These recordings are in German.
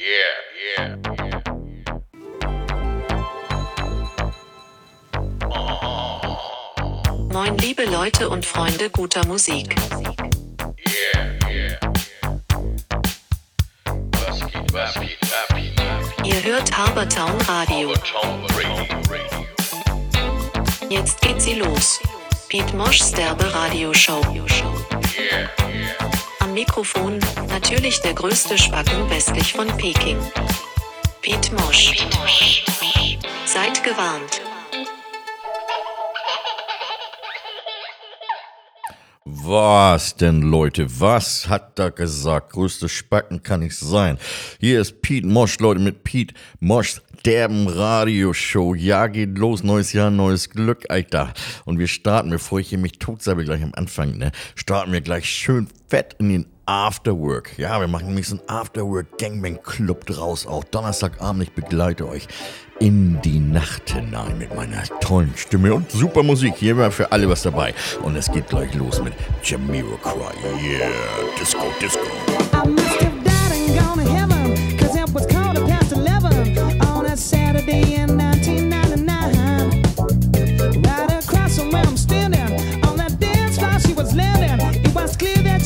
Yeah, yeah. Moin liebe Leute und Freunde guter Musik. Ihr hört Habertown Radio. Jetzt geht sie los. Piet Mosch Sterbe Radio Show. Yeah. Am Mikrofon natürlich der größte Spacken westlich von Peking. Piet Mosch. Seid gewarnt. Was denn, Leute? Was hat da gesagt? Größte Spacken kann ich sein. Hier ist Pete Mosch, Leute, mit Pete Moschs derben Radioshow. Ja, geht los, neues Jahr, neues Glück, Alter. Und wir starten, bevor ich hier mich totsabe gleich am Anfang, ne, starten wir gleich schön fett in den Afterwork. Ja, wir machen nämlich so einen Afterwork Gangbang Club draus. Auch Donnerstagabend, ich begleite euch in die Nacht hinein mit meiner tollen Stimme und super Musik. Hier war für alle was dabei. Und es geht gleich los mit Jamiroquai. Yeah, Disco, Disco.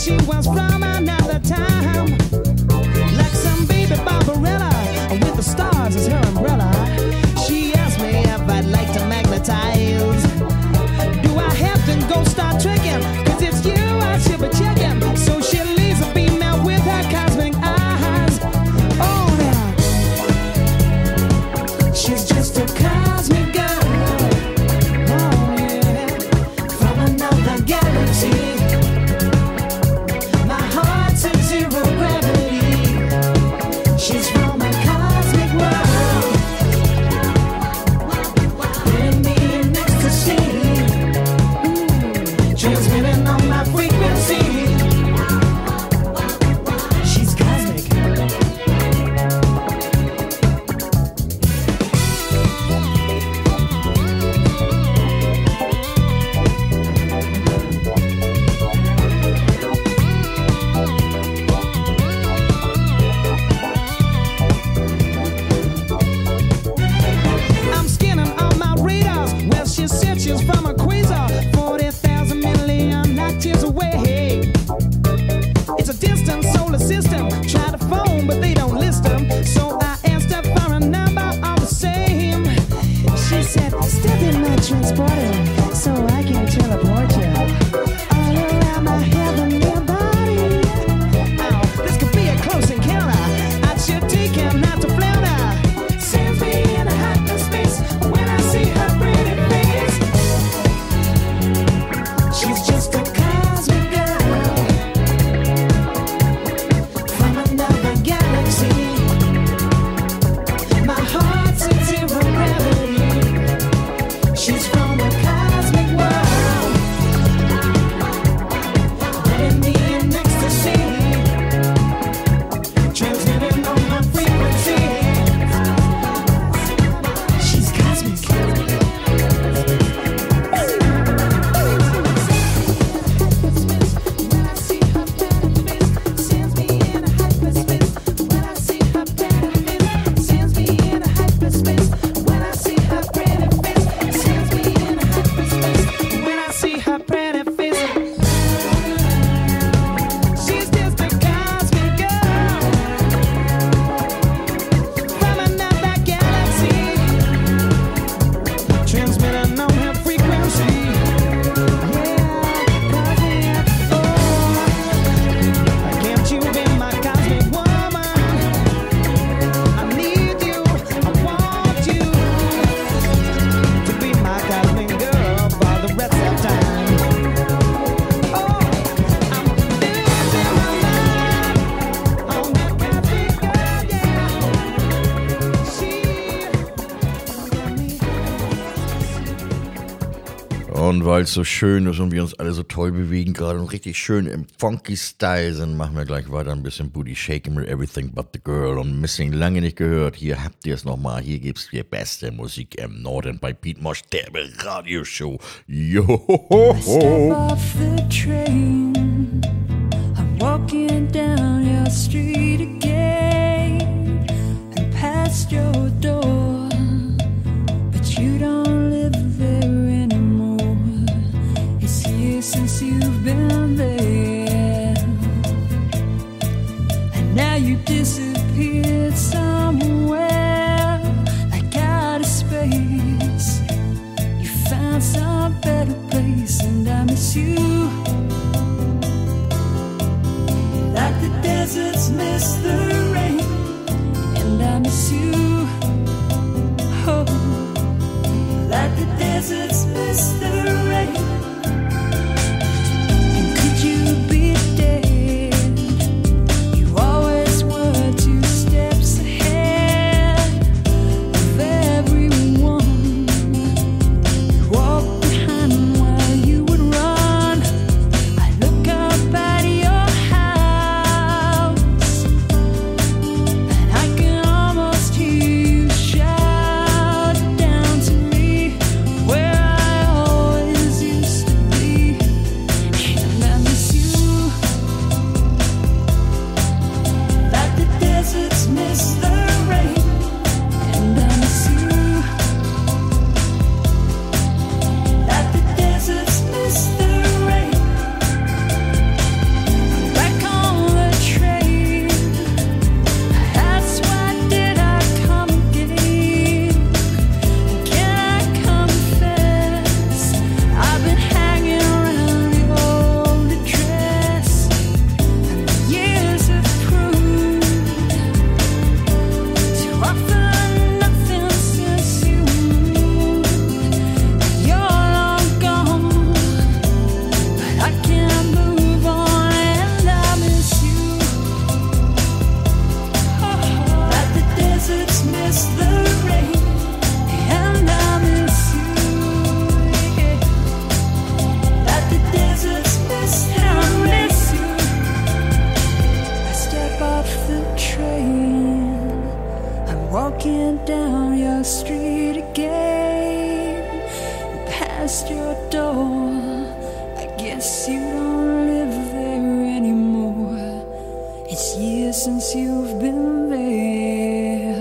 she was from weil es so schön ist und wir uns alle so toll bewegen gerade und richtig schön im funky Style sind, machen wir gleich weiter ein bisschen Booty Shaking with Everything But the Girl und Missing lange nicht gehört. Hier habt ihr es nochmal. Hier gibt's die beste Musik im Norden bei Pete Mosch, der. Johoho. Step off the train. I'm walking down your street again. Now It's the since you've been there.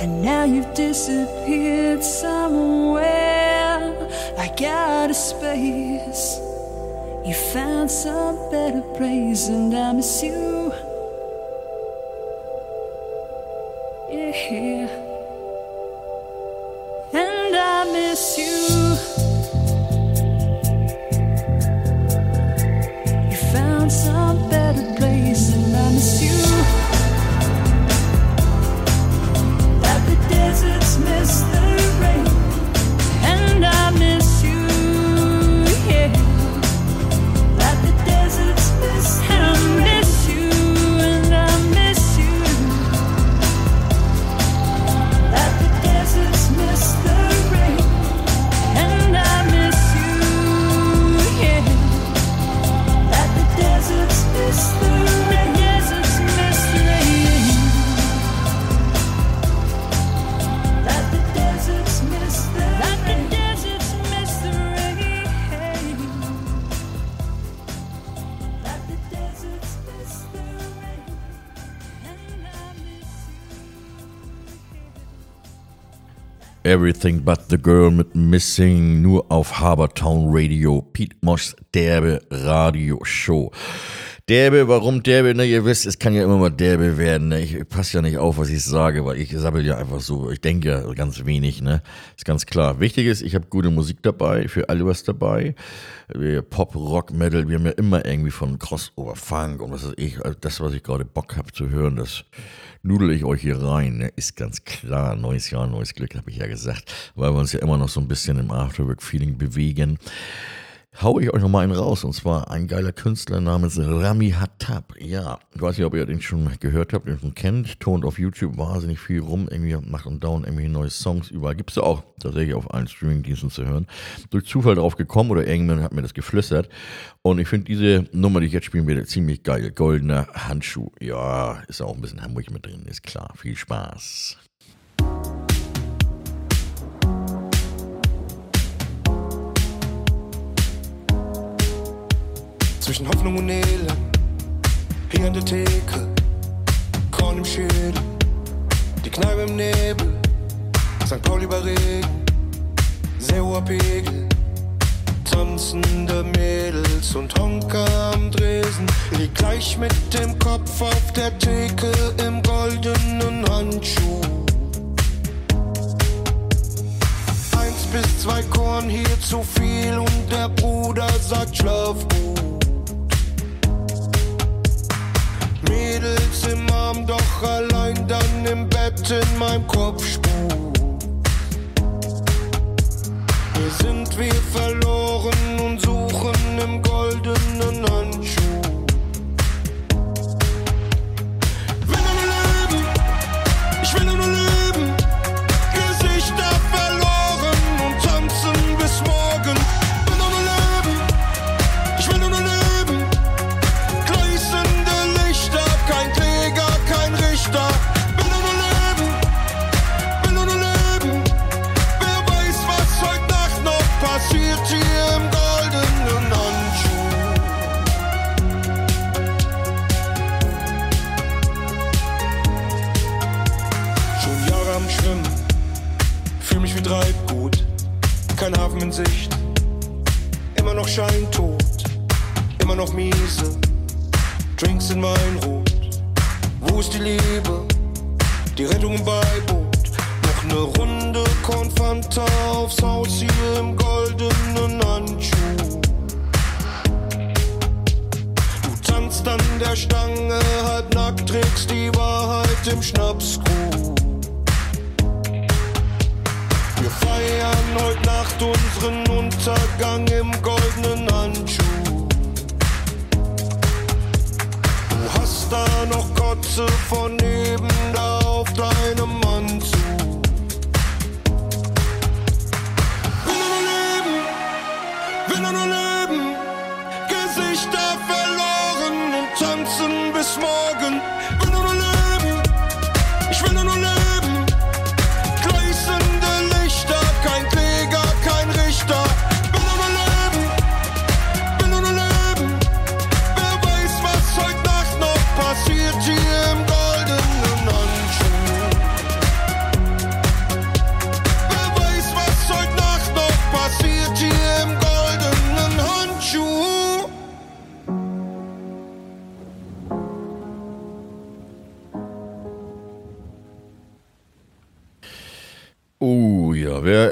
And now you've disappeared somewhere like out of space. You found some better place, and I miss you. Everything But the Girl mit Missing, nur auf Habertown Radio. Pete Moschs derbe Radioshow. Derbe, warum derbe? Ne, ihr wisst, es kann ja immer mal derbe werden. Ne? Ich passe ja nicht auf, was ich sage, weil ich sabbel ja einfach so. Ich denke ja ganz wenig, ne? Ist ganz klar. Wichtig ist, ich habe gute Musik dabei, für alle was dabei. Pop, Rock, Metal, wir haben ja immer irgendwie von Crossover, Funk und was weiß ich. Also das, was ich gerade Bock habe zu hören, das nudel ich euch hier rein. Ne? Ist ganz klar. Neues Jahr, neues Glück, habe ich ja gesagt. Weil wir uns ja immer noch so ein bisschen im Afterwork-Feeling bewegen hau ich euch noch mal einen raus. Und zwar ein geiler Künstler namens Rami Hattab. Ja, ich weiß nicht, ob ihr den schon gehört habt, den schon kennt. Turnt auf YouTube wahnsinnig viel rum. Irgendwie macht und down irgendwie neue Songs überall. Gibt es auch tatsächlich auf allen Streamingdiensten zu hören. Durch Zufall drauf gekommen oder irgendjemand hat mir das geflüstert. Und ich finde diese Nummer, die ich jetzt spielen werde, ziemlich geil. Goldener Handschuh. Ja, ist auch ein bisschen Hamburg mit drin, ist klar. Viel Spaß. Zwischen Hoffnung und Elend hing an der Theke, Korn im Schädel, die Kneipe im Nebel, St. Pauli bei Regen, sehr hoher Pegel, tanzende Mädels und Honker am Dresen. Lieg gleich mit dem Kopf auf der Theke im goldenen Handschuh. Eins bis zwei Korn hier zu viel und der Bruder sagt schlaf gut. Mädels im Arm, doch allein dann im Bett in meinem Kopf spuk. Hier sind wir verloren und suchen im goldenen Handschuh.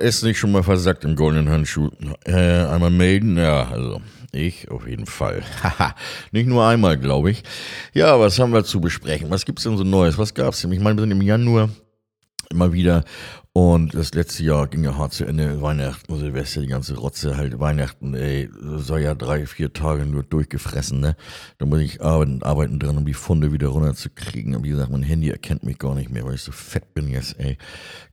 Ist nicht schon mal versackt im goldenen Handschuh? Äh, einmal melden? Ja, also ich auf jeden Fall. Haha, nicht nur einmal, glaube ich. Ja, was haben wir zu besprechen? Was gibt's denn so Neues? Was gab's denn? Ich meine, wir sind im Januar immer wieder und das letzte Jahr ging ja hart zu Ende. Weihnachten, Silvester, die ganze Rotze halt. Weihnachten, ey, war ja drei, vier Tage nur durchgefressen, ne? Da muss ich arbeiten, arbeiten dran, um die Funde wieder runterzukriegen. Und wie gesagt, mein Handy erkennt mich gar nicht mehr, weil ich so fett bin jetzt, ey.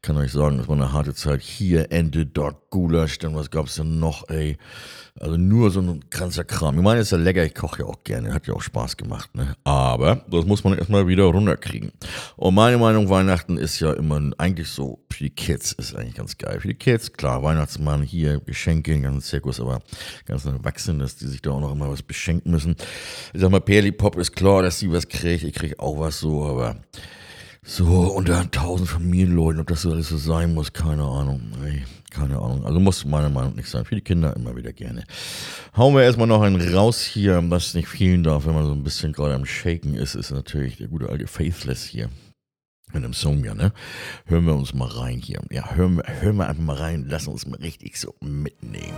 Kann euch sagen, das war eine harte Zeit. Hier, Ente, dort, Gulasch, dann was gab's denn noch, ey? Also nur so ein ganzer Kram. Ich meine, ist ja lecker, ich koche ja auch gerne, hat ja auch Spaß gemacht, ne? Aber das muss man erstmal wieder runterkriegen. Und meine Meinung, Weihnachten ist ja immer eigentlich so, für die Kids ist eigentlich ganz geil. Für die Kids, klar, Weihnachtsmann hier, Geschenke, den ganzen Zirkus, aber ganz Erwachsene, dass die sich da auch noch immer was beschenken müssen. Ich sag mal, Perli Pop ist klar, dass sie was kriegt, ich krieg auch was so, aber so unter tausend Familienleuten, ob das so alles so sein muss, keine Ahnung. Ey, keine Ahnung. Also muss meiner Meinung nach nicht sein. Für die Kinder immer wieder gerne. Hauen wir erstmal noch einen raus hier, was nicht fehlen darf, wenn man so ein bisschen gerade am Shaken ist, ist natürlich der gute alte Faithless hier. Mit einem Song, ja, ne? Hören wir uns mal rein hier. Ja, hören wir, hören wir einfach mal rein, lassen uns mal richtig so mitnehmen.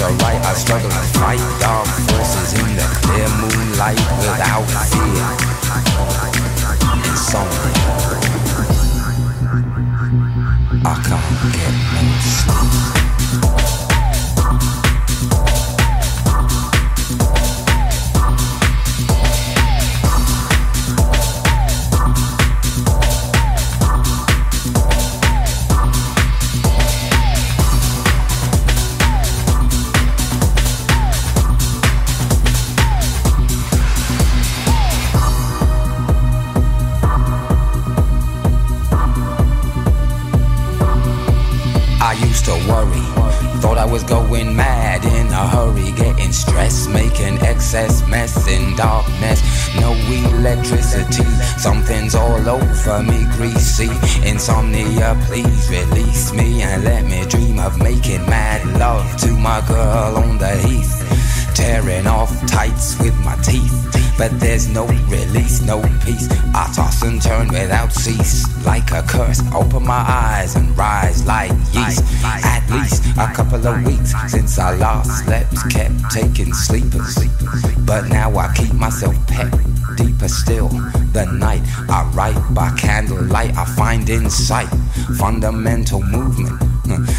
To write. I struggle to fight dark forces in the clear moonlight without fear. Insomnia. I can't get no sleep. Over me, greasy. Insomnia, please release me and let me dream of making mad love to my girl on the heath. Tearing off tights with my teeth, but there's no release, no peace. I toss and turn without cease, like a curse. Open my eyes and rise like yeast. At least a couple of weeks since I last slept, kept taking sleepers. But now I keep myself pet deeper still. The night I write by candlelight, I find insight, fundamental movement.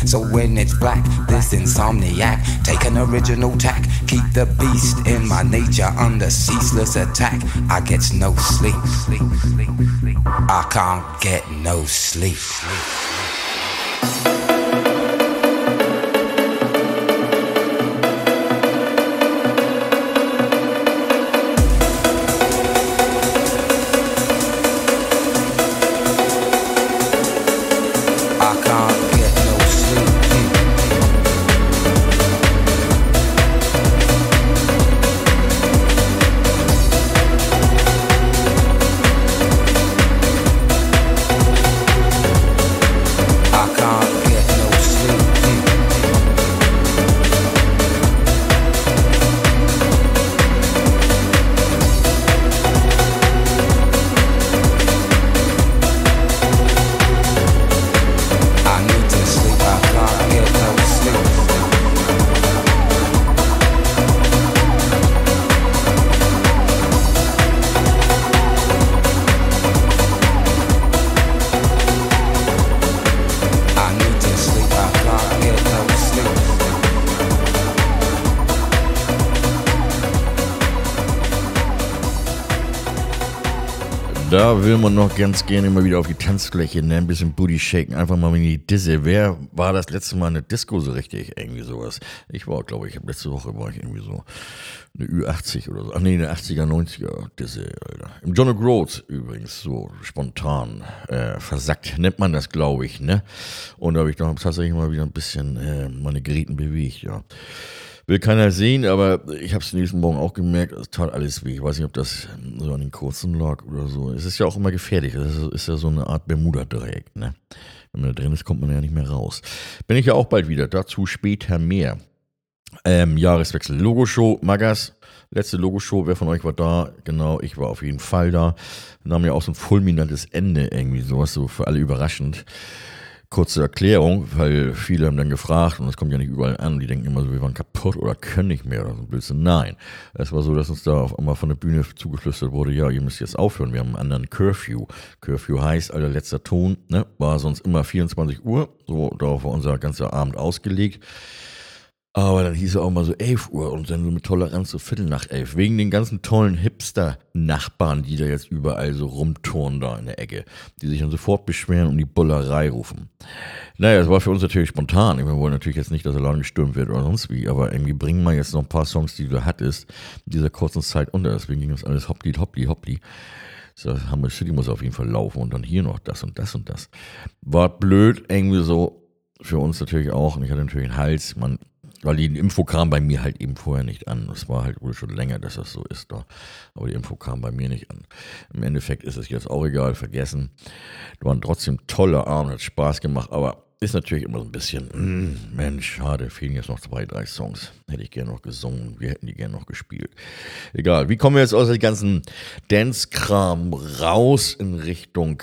So when it's black, this insomniac, take an original tack, keep the beast in my nature under ceaseless attack. I get no sleep. sleep, sleep. I can't get no sleep. I will man noch ganz gerne mal wieder auf die Tanzfläche, ne? ein bisschen Booty shaken, einfach mal in die Disse. Wer war das letzte Mal in der Disco so richtig? Irgendwie sowas. Ich war, glaube ich, letzte Woche war ich irgendwie so eine Ü80 oder so. Ach nee, eine 80er, 90er Disse, Alter. Im John O'Groats übrigens, so spontan äh, versackt, nennt man das, glaube ich, ne? Und da habe ich doch tatsächlich mal wieder ein bisschen äh, meine Geräten bewegt, ja. Will keiner sehen, aber ich habe es nächsten Morgen auch gemerkt, es tat alles weh. Ich weiß nicht, ob das so an den kurzen lag oder so. Es ist ja auch immer gefährlich. Das ist, ja so eine Art Bermuda-Dreieck. Ne? Wenn man da drin ist, kommt man ja nicht mehr raus. Bin ich ja auch bald wieder. Dazu später mehr. Ähm, Jahreswechsel. Logoshow, Magas. Letzte Logoshow, wer von euch war da? Genau, ich war auf jeden Fall da. Haben ja auch so ein fulminantes Ende irgendwie, sowas so für alle überraschend. Kurze Erklärung, weil viele haben dann gefragt, und das kommt ja nicht überall an, die denken immer so, wir waren kaputt oder können nicht mehr oder so Blödsinn. Nein, es war so, dass uns da auf einmal von der Bühne zugeflüstert wurde, ja, ihr müsst jetzt aufhören, wir haben einen anderen Curfew. Curfew heißt, alter letzter Ton, ne, war sonst immer 24 Uhr, so darauf war unser ganzer Abend ausgelegt. Aber dann hieß es auch mal so 11 Uhr und dann so mit Toleranz so Viertel nach elf. Wegen den ganzen tollen Hipster-Nachbarn, die da jetzt überall so rumturnen da in der Ecke. Die sich dann sofort beschweren und die Bullerei rufen. Naja, das war für uns natürlich spontan. Wir wollen natürlich jetzt nicht, dass der Laden gestürmt wird oder sonst wie. Aber irgendwie bringen wir jetzt noch ein paar Songs, die du hattest, in dieser kurzen Zeit unter. Deswegen ging das alles hoppli, hoppli, hoppli. So, Hammer City muss auf jeden Fall laufen und dann hier noch das und das und das. War blöd, irgendwie so für uns natürlich auch. Und ich hatte natürlich einen Hals. Man weil die Info kam bei mir halt eben vorher nicht an. Es war halt wohl schon länger, dass das so ist da. Aber die Info kam bei mir nicht an. Im Endeffekt ist es jetzt auch egal, vergessen. War ein trotzdem toller Abend, hat Spaß gemacht, aber ist natürlich immer so ein bisschen, mm, Mensch, schade, fehlen jetzt noch zwei, drei Songs. Hätte ich gerne noch gesungen, wir hätten die gerne noch gespielt. Egal, wie kommen wir jetzt aus dem ganzen Dance-Kram raus in Richtung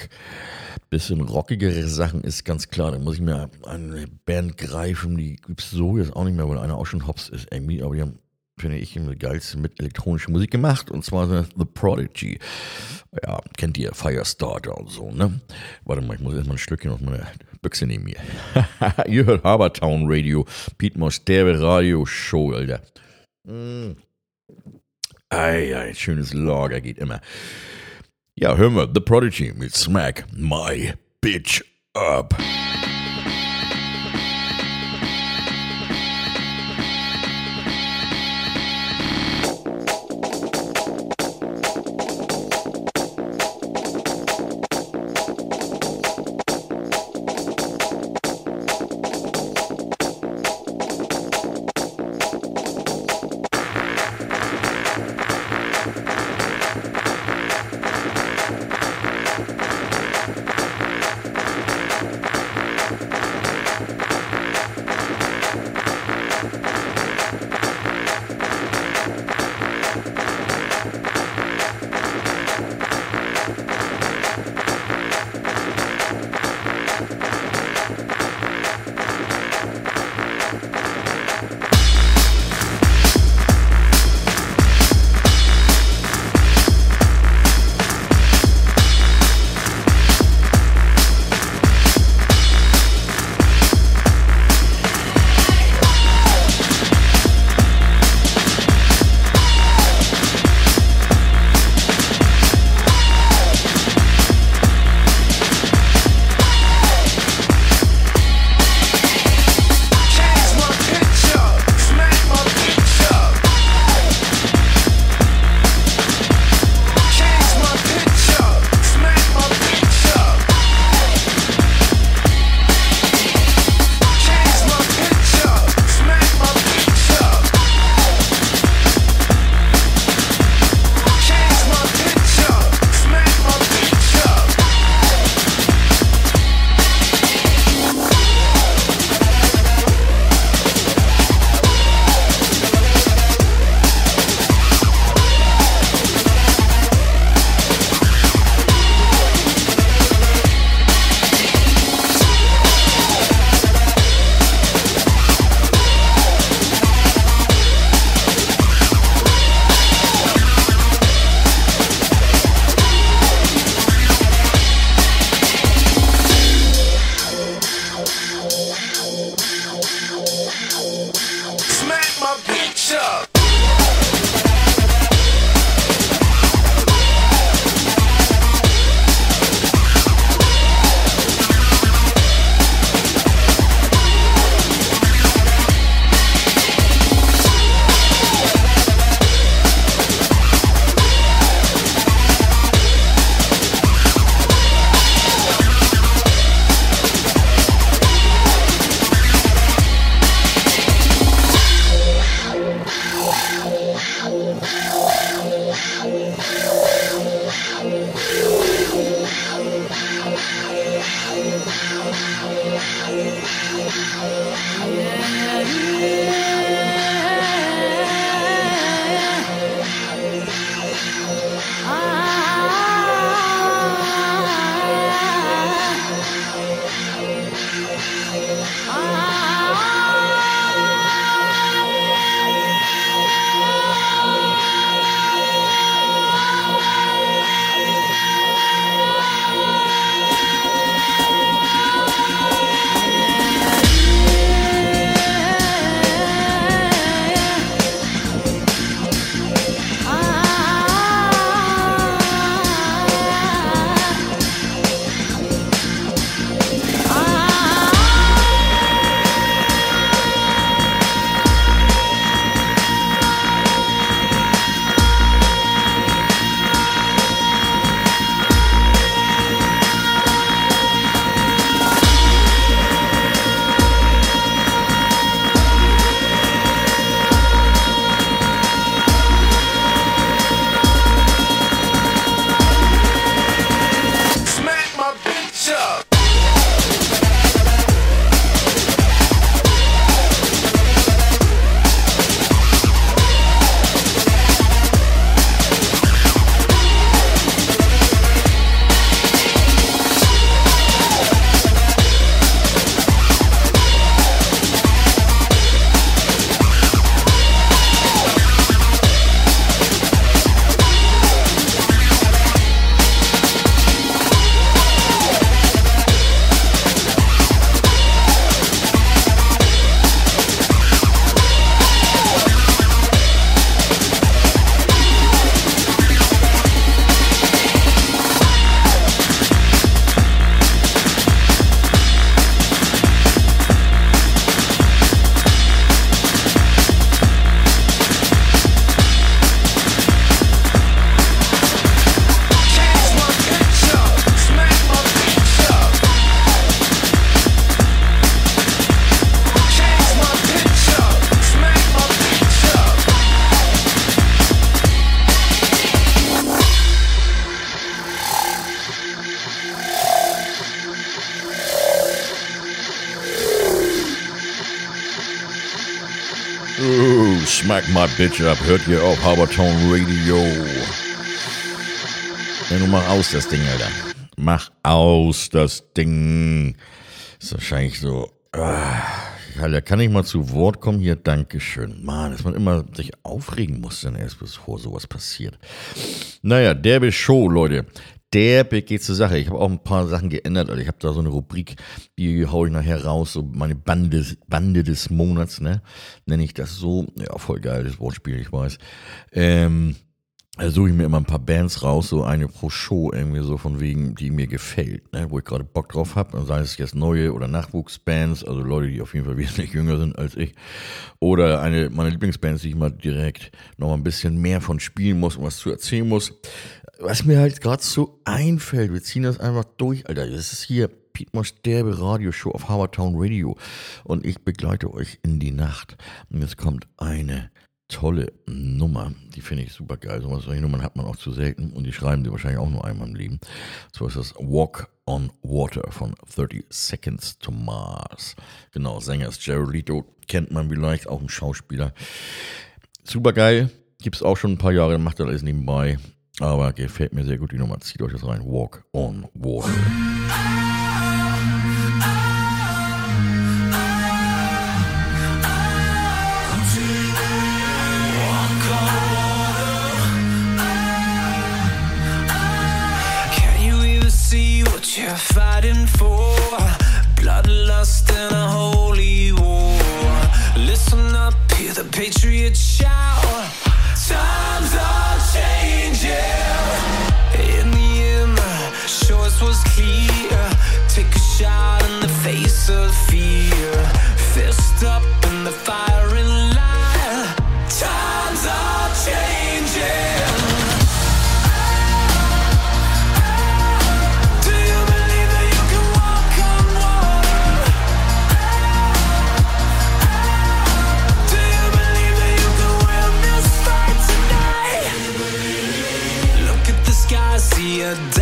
bisschen rockigere Sachen ist ganz klar. Da muss ich mir eine Band greifen, die gibt es so jetzt auch nicht mehr, weil einer auch schon Hops ist irgendwie, aber die haben, finde ich, die geilste mit elektronischer Musik gemacht und zwar The Prodigy. Ja, kennt ihr Firestarter und so, ne? Warte mal, ich muss erstmal ein Stückchen aus meiner Büchse nehmen hier. ihr hört Habertown Radio, Pete Mosch, der Radio Show, Alter. Mm. Ei, ei, schönes Lager geht immer. Ja, hören wir The Prodigy mit Smack My Bitch Up. Bitch up. Hört ihr auf Habertown Radio. Ja, nun mach aus das Ding, Alter. Mach aus das Ding. Ist wahrscheinlich so. Ah, Alter, kann ich mal zu Wort kommen hier? Dankeschön. Mann, dass man immer sich aufregen muss, dann erst bevor sowas passiert. Naja, derbe Show, Leute. Derbe geht zur Sache. Ich habe auch ein paar Sachen geändert. Also ich habe da so eine Rubrik, die hau ich nachher raus, so meine Bande, Bande des Monats, ne? Nenne ich das so. Ja, voll geil, das Wortspiel, ich weiß. Ähm, da suche ich mir immer ein paar Bands raus, so eine pro Show irgendwie so von wegen, die mir gefällt, ne? wo ich gerade Bock drauf habe. Und sei es jetzt neue oder Nachwuchsbands, also Leute, die auf jeden Fall wesentlich jünger sind als ich. Oder eine meiner Lieblingsbands, die ich mal direkt noch ein bisschen mehr von spielen muss und was zu erzählen muss. Was mir halt gerade so einfällt, wir ziehen das einfach durch, Alter. Das ist hier Piet Mosch Derbe Radioshow auf Harvardtown Radio. Und ich begleite euch in die Nacht. Und jetzt kommt eine tolle Nummer. Die finde ich super geil. So solche Nummern hat man auch zu selten und die schreiben sie wahrscheinlich auch nur einmal im Leben. So ist das Walk on Water von 30 Seconds to Mars. Genau, Sänger ist Geraldito, kennt man vielleicht, auch ein Schauspieler. Super geil, gibt es auch schon ein paar Jahre, macht alles nebenbei. Aber gefällt mir sehr gut die Nummer. Zieht euch das rein. Walk on Water. Can you even see what you're fighting for? Bloodlust and a holy war. Listen up, hear the patriots shout. Times are changing. Shot in the face of fear. Fist up in the firing line. Times are changing. Do you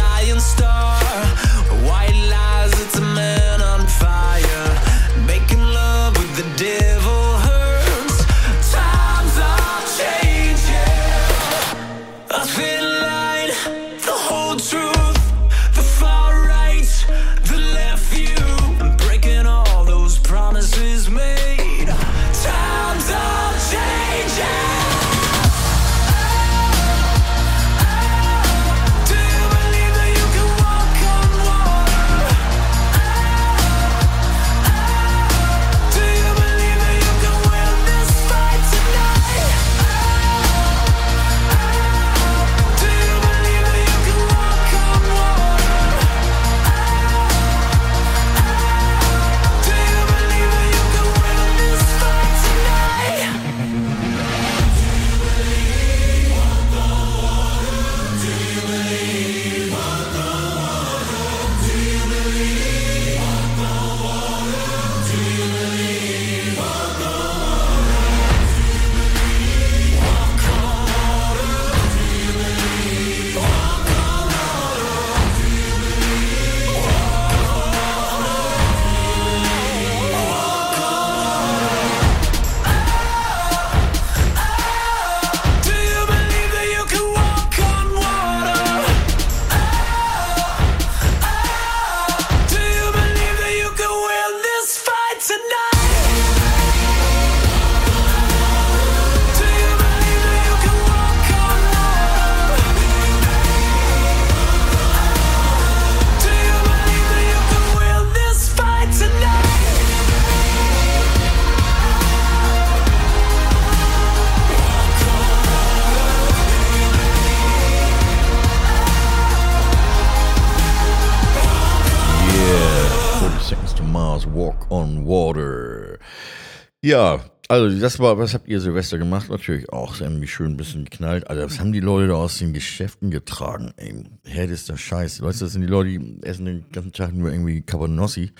Ja, also das war, was habt ihr Silvester gemacht? Natürlich auch irgendwie schön ein bisschen geknallt. Also was haben die Leute da aus den Geschäften getragen? Ey, härtester Scheiß. Weißt du, das sind die Leute, die essen den ganzen Tag nur irgendwie Cabanossi,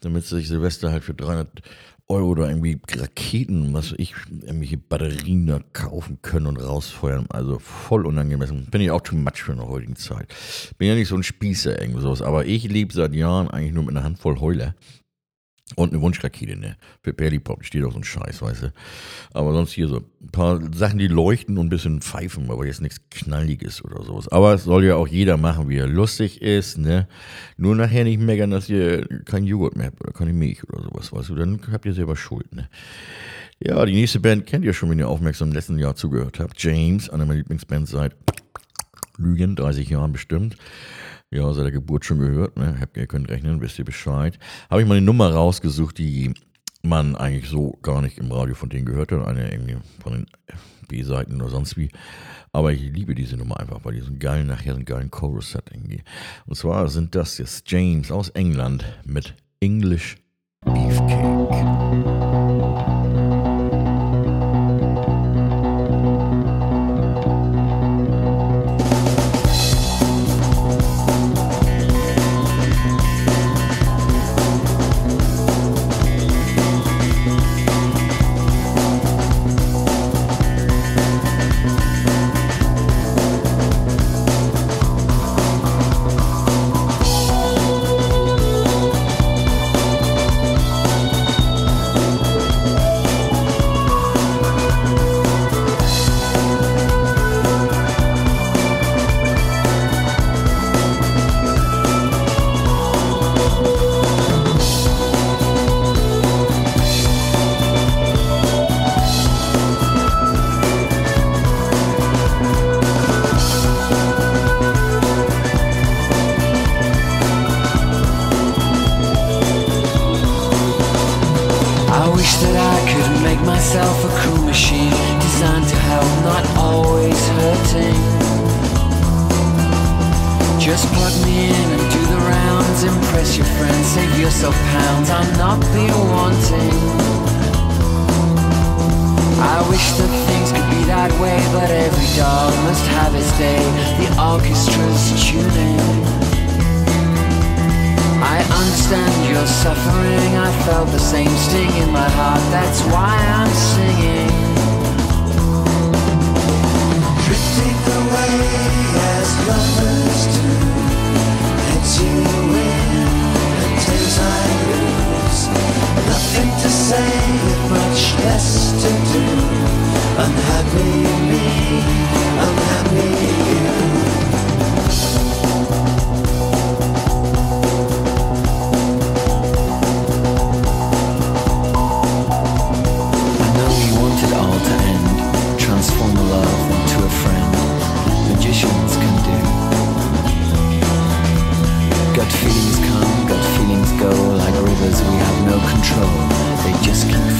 damit sie sich Silvester halt für 300 Euro oder irgendwie Raketen, was ich, irgendwelche Batterien da kaufen können und rausfeuern. Also voll unangemessen. Bin ich auch too much für in der heutigen Zeit. Bin ja nicht so ein Spießer irgendwie sowas, aber ich lebe seit Jahren eigentlich nur mit einer Handvoll Heuler. Und eine Wunschrakete, ne? Für Perlipop steht auch so ein Scheiß, weißt du. Aber sonst hier so ein paar Sachen, die leuchten und ein bisschen pfeifen, aber jetzt nichts Knalliges oder sowas. Aber es soll ja auch jeder machen, wie er lustig ist, ne? Nur nachher nicht meckern, dass ihr kein Joghurt mehr habt oder keine Milch oder sowas, weißt du. Dann habt ihr selber Schuld, ne? Ja, die nächste Band kennt ihr schon, wenn ihr aufmerksam im letzten Jahr zugehört habt. James, eine meiner Lieblingsbands seit Lügen, 30 Jahren bestimmt. Ja, seit der Geburt schon gehört, ne? Habt ihr könnt rechnen, wisst ihr Bescheid. Habe ich mal eine Nummer rausgesucht, die man eigentlich so gar nicht im Radio von denen gehört hat. Eine irgendwie von den B-Seiten oder sonst wie. Aber ich liebe diese Nummer einfach, weil die so einen geilen, nachher so einen geilen Chorus hat irgendwie. Und zwar sind das jetzt James aus England mit English Beefcake. Go, like rivers we have no control. They just keep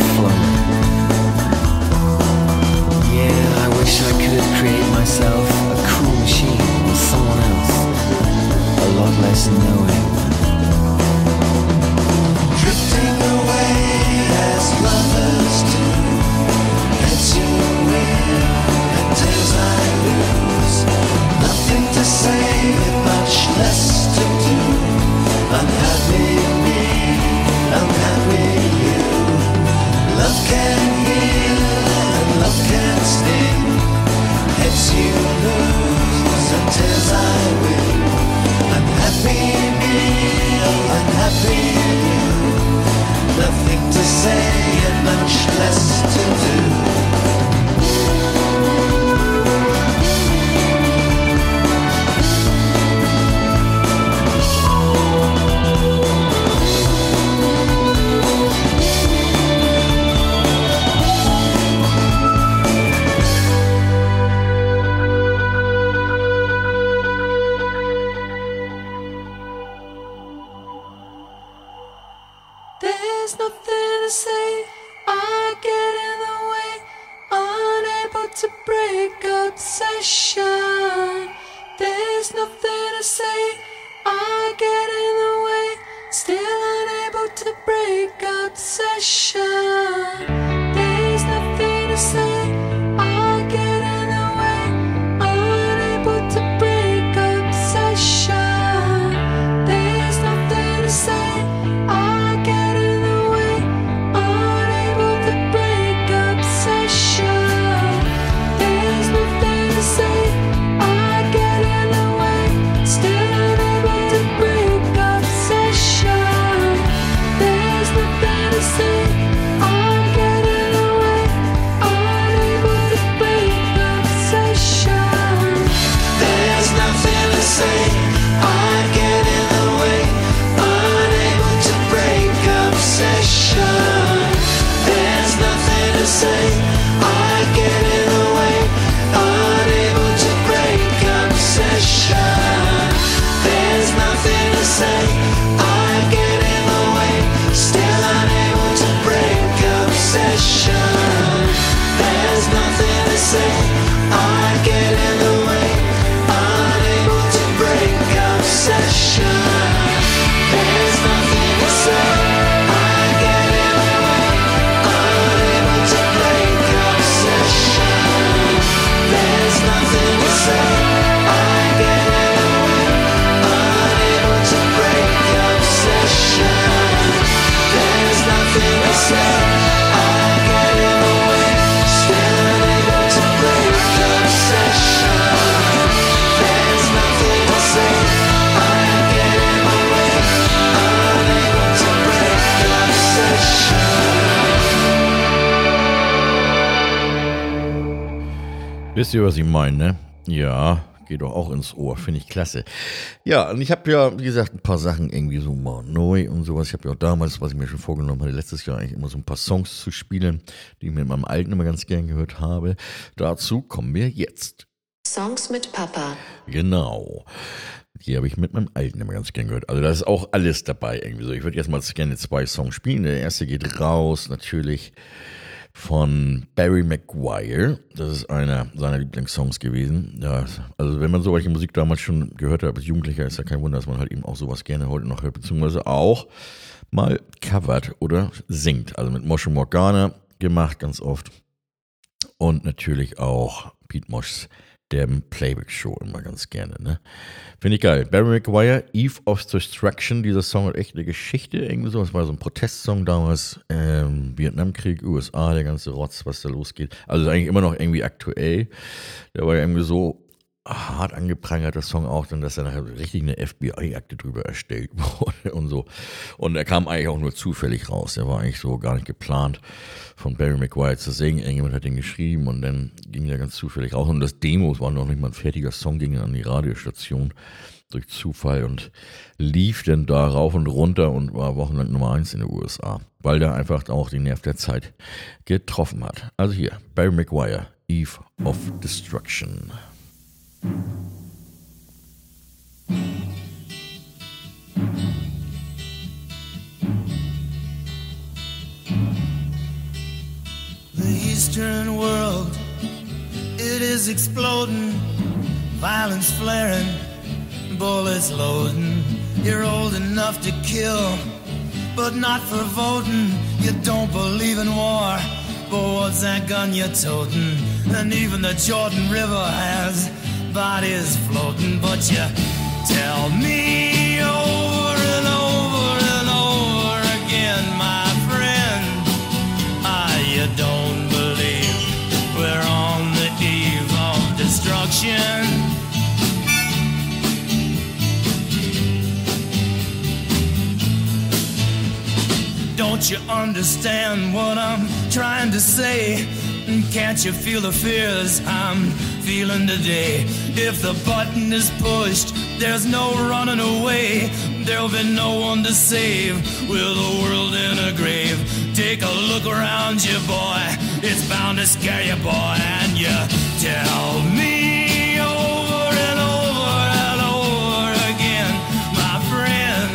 Ihr, was ich meine, ne? Ja, geht doch auch ins Ohr, finde ich klasse. Ja, und ich habe ja, wie gesagt, ein paar Sachen irgendwie so mal neu und sowas. Ich habe ja auch damals, was ich mir schon vorgenommen hatte, letztes Jahr eigentlich immer so ein paar Songs zu spielen, die ich mit meinem Alten immer ganz gern gehört habe. Dazu kommen wir jetzt. Songs mit Papa. Genau. Die habe ich mit meinem Alten immer ganz gern gehört. Also da ist auch alles dabei irgendwie so. Ich würde jetzt mal gerne zwei Songs spielen. Der erste geht raus, natürlich von Barry Maguire. Das ist einer seiner Lieblingssongs gewesen. Ja, also wenn man solche Musik damals schon gehört hat als Jugendlicher, ist ja kein Wunder, dass man halt eben auch sowas gerne heute noch hört, beziehungsweise auch mal covert oder singt. Also mit Moshe Morgana gemacht ganz oft. Und natürlich auch Pete Moschs derben Playback-Show immer ganz gerne. Ne? Finde ich geil. Barry McGuire, Eve of Destruction, dieser Song hat echt eine Geschichte, irgendwie so. Es war so ein Protestsong damals, ähm, Vietnamkrieg, USA, der ganze Rotz, was da losgeht. Also eigentlich immer noch irgendwie aktuell. Der war ja irgendwie so hart angeprangert, der Song auch, dann, dass er nachher richtig eine FBI-Akte drüber erstellt wurde und so. Und er kam eigentlich auch nur zufällig raus. Der war eigentlich so gar nicht geplant, von Barry McGuire zu singen. Irgendjemand hat den geschrieben und dann ging der ganz zufällig raus. Und das Demo war noch nicht mal ein fertiger Song, ging an die Radiostation durch Zufall und lief dann da rauf und runter und war wochenlang Nummer eins in den USA, weil der einfach auch den Nerv der Zeit getroffen hat. Also hier, Barry McGuire, Eve of Destruction. The Eastern world, it is exploding, violence flaring, bullets loading. You're old enough to kill, but not for voting. You don't believe in war, but what's that gun you're toting? And even the Jordan River has bodies floating, but you tell me over and over and over again, my friend. Ah, you don't believe we're on the eve of destruction. Don't you understand what I'm trying to say? Can't you feel the fears I'm feeling today? If the button is pushed, there's no running away. There'll be no one to save with the world in a grave. Take a look around you, boy. It's bound to scare you, boy. And you tell me over and over and over again, my friend.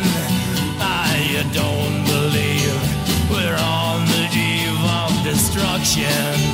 I you don't believe we're on the eve of destruction.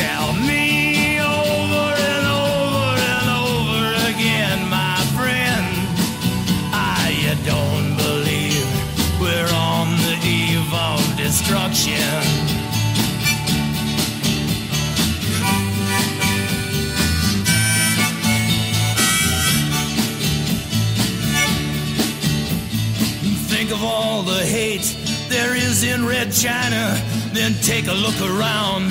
tell me over and over and over again, my friend. I you don't believe we're on the eve of destruction. Think of all the hate there is in Red China. Then take a look around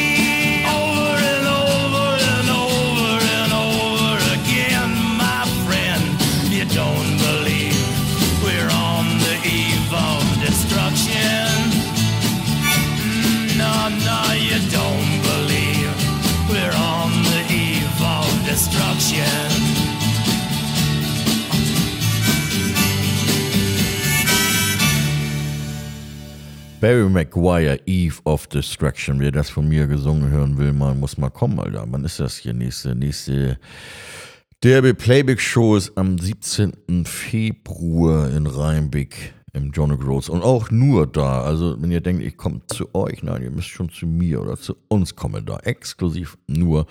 Barry Maguire, Eve of Destruction. Wer das von mir gesungen hören will, man muss mal kommen, Alter. Wann ist das hier? Nächste, nächste Derby Playback Show ist am 17. Februar in Rheinbeck im John Gross. Und auch nur da. Also, wenn ihr denkt, ich komme zu euch, nein, ihr müsst schon zu mir oder zu uns kommen da. Exklusiv nur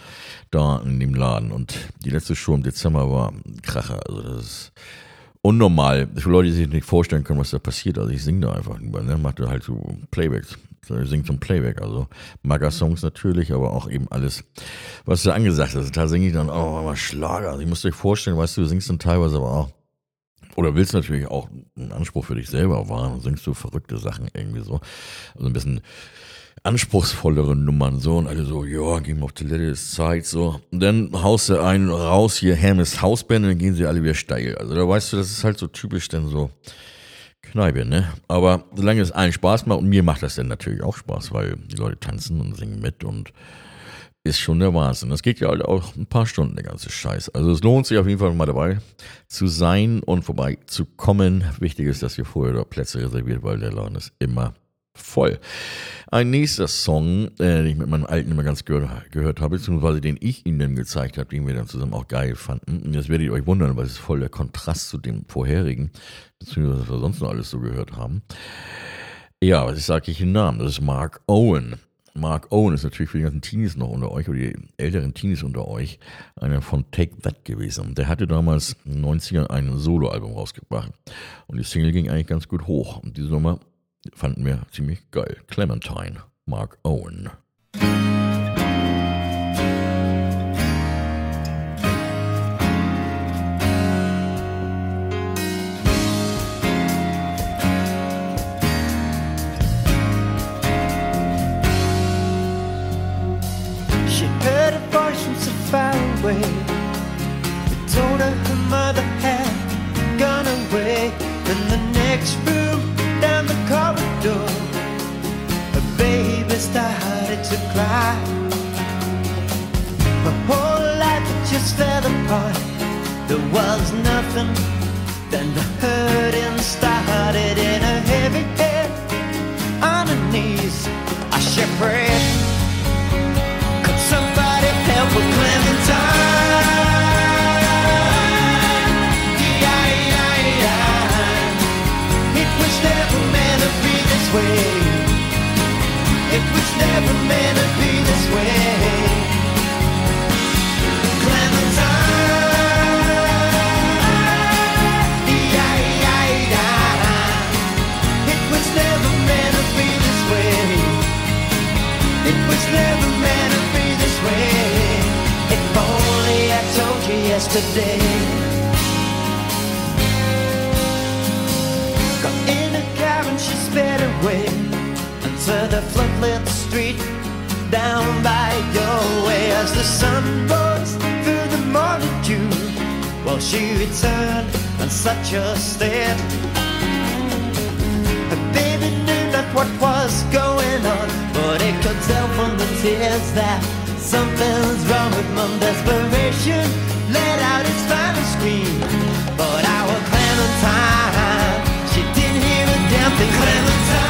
da in dem Laden. Und die letzte Show im Dezember war ein Kracher. Also, das ist unnormal. Für Leute, die sich nicht vorstellen können, was da passiert. Also ich singe da einfach nur, ne? Mache halt so Playbacks. Ich singe zum Playback, also Maga-Songs natürlich, aber auch eben alles, was da angesagt ist. Da singe ich dann auch mal Schlager. Also ich muss euch vorstellen, weißt du, du singst dann teilweise aber auch, oder willst natürlich auch einen Anspruch für dich selber wahren und singst du verrückte Sachen irgendwie so. Also ein bisschen anspruchsvollere Nummern so und alle so, ja, Game of the Little ist Zeit so. Und dann haust du einen raus, hier Hermes Hausband und dann gehen sie alle wieder steil. Also da weißt du, das ist halt so typisch dann so Kneipe, ne? Aber solange es allen Spaß macht und mir macht das dann natürlich auch Spaß, weil die Leute tanzen und singen mit und ist schon der Wahnsinn. Das geht ja halt auch ein paar Stunden, der ganze Scheiß. Also es lohnt sich auf jeden Fall mal dabei zu sein und vorbei zu kommen. Wichtig ist, dass ihr vorher da Plätze reserviert, weil der Laden ist immer voll. Ein nächster Song, äh, den ich mit meinem Alten immer ganz gehört, gehört habe, beziehungsweise den ich ihm dann gezeigt habe, den wir dann zusammen auch geil fanden. Und jetzt werdet ihr euch wundern, weil es ist voll der Kontrast zu dem vorherigen, beziehungsweise was wir sonst noch alles so gehört haben. Ja, was sage ich den Namen? Das ist Mark Owen. Mark Owen ist natürlich für die ganzen Teenies noch unter euch, oder die älteren Teenies unter euch, einer von Take That gewesen. Der hatte damals in den 90ern ein Soloalbum rausgebracht. Und die Single ging eigentlich ganz gut hoch. Und diese Nummer fanden wir ziemlich geil. Clementine, Mark Owen. Told her her mother had gone away. In the next room, started to whole life just fell apart. There was nothing. Then the hurting started in a heavy head. On her knees, I she prayed. Could somebody help with Clementine? It was never meant to be this way. It was never meant yesterday. Got in a car and she sped away onto the floodlit street down by your way as the sun rose through the morning dew. While she returned in such a state. Her baby knew not what was going on, but it could tell from the tears that something's wrong with mom. Desperation let out its final scream, but our Clementine, she didn't hear a damn thing. Clementine,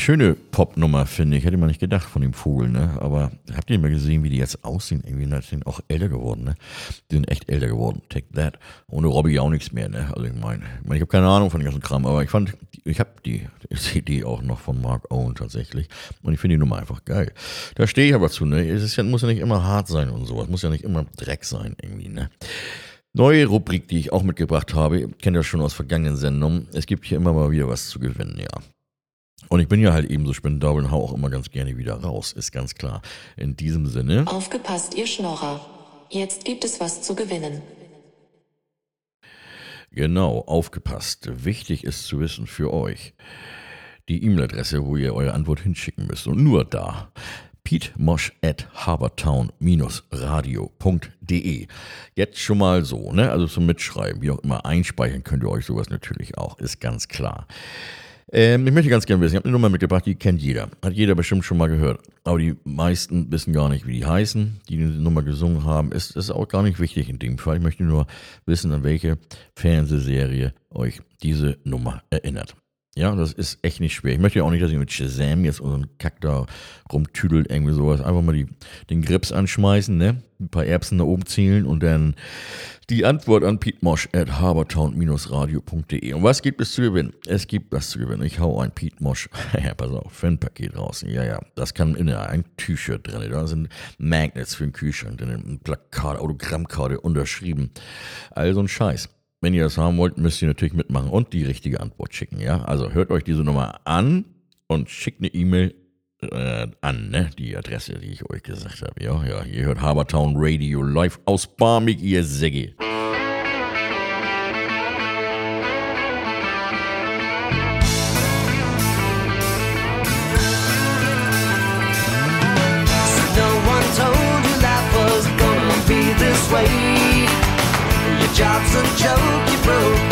schöne Popnummer, finde ich. Hätte man nicht gedacht von dem Vogel, ne? Aber habt ihr mal gesehen, wie die jetzt aussehen? Irgendwie sind auch älter geworden, ne? Die sind echt älter geworden. Take that. Ohne Robbie auch nichts mehr, ne? Also ich meine, ich, mein, ich habe keine Ahnung von dem ganzen Kram, aber ich fand, ich habe die CD auch noch von Mark Owen tatsächlich. Und ich finde die Nummer einfach geil. Da stehe ich aber zu, ne? Es ist ja, muss ja nicht immer hart sein und sowas. Muss ja nicht immer Dreck sein, irgendwie, ne? Neue Rubrik, die ich auch mitgebracht habe, kennt ihr schon aus vergangenen Sendungen. Es gibt hier immer mal wieder was zu gewinnen, ja. Und ich bin ja halt eben so spendabel und hau auch immer ganz gerne wieder raus, ist ganz klar. In diesem Sinne, Aufgepasst, ihr Schnorrer. Jetzt gibt es was zu gewinnen. genau, aufgepasst. Wichtig ist zu wissen für euch, die E-Mail-Adresse, wo ihr eure Antwort hinschicken müsst. Und nur da. petemosch at habertown-radio.de. Jetzt schon mal so, ne? Also zum Mitschreiben, wie auch immer, einspeichern könnt ihr euch sowas natürlich auch, ist ganz klar. Ähm, ich möchte ganz gerne wissen, ich habe eine Nummer mitgebracht, die kennt jeder. Hat jeder bestimmt schon mal gehört. Aber die meisten wissen gar nicht, wie die heißen, die diese Nummer gesungen haben. Ist, ist auch gar nicht wichtig in dem Fall. Ich möchte nur wissen, an welche Fernsehserie euch diese Nummer erinnert. Ja, das ist echt nicht schwer. Ich möchte ja auch nicht, dass ihr mit Shazam jetzt unseren Kack da rumtüdelt, irgendwie sowas. Einfach mal die, den Grips anschmeißen, ne? Ein paar Erbsen da oben zielen und dann die Antwort an pietmosch at habertown-radio.de. Und was gibt es zu gewinnen? Es gibt was zu gewinnen. Ich hau ein Pietmosch, ja, pass auf, Fanpaket raus. Ja, ja, das kann in ein T-Shirt drin. Da sind Magnets für den Kühlschrank drin, ein Plakat, Autogrammkarte unterschrieben. All so ein Scheiß. Wenn ihr das haben wollt, müsst ihr natürlich mitmachen und die richtige Antwort schicken, ja? Also hört euch diese Nummer an und schickt eine E-Mail äh, an, ne? Die Adresse, die ich euch gesagt habe. Ja, ja, ihr hört Habertown Radio live aus Barmig, ihr Säge. No job's a joke, you broke.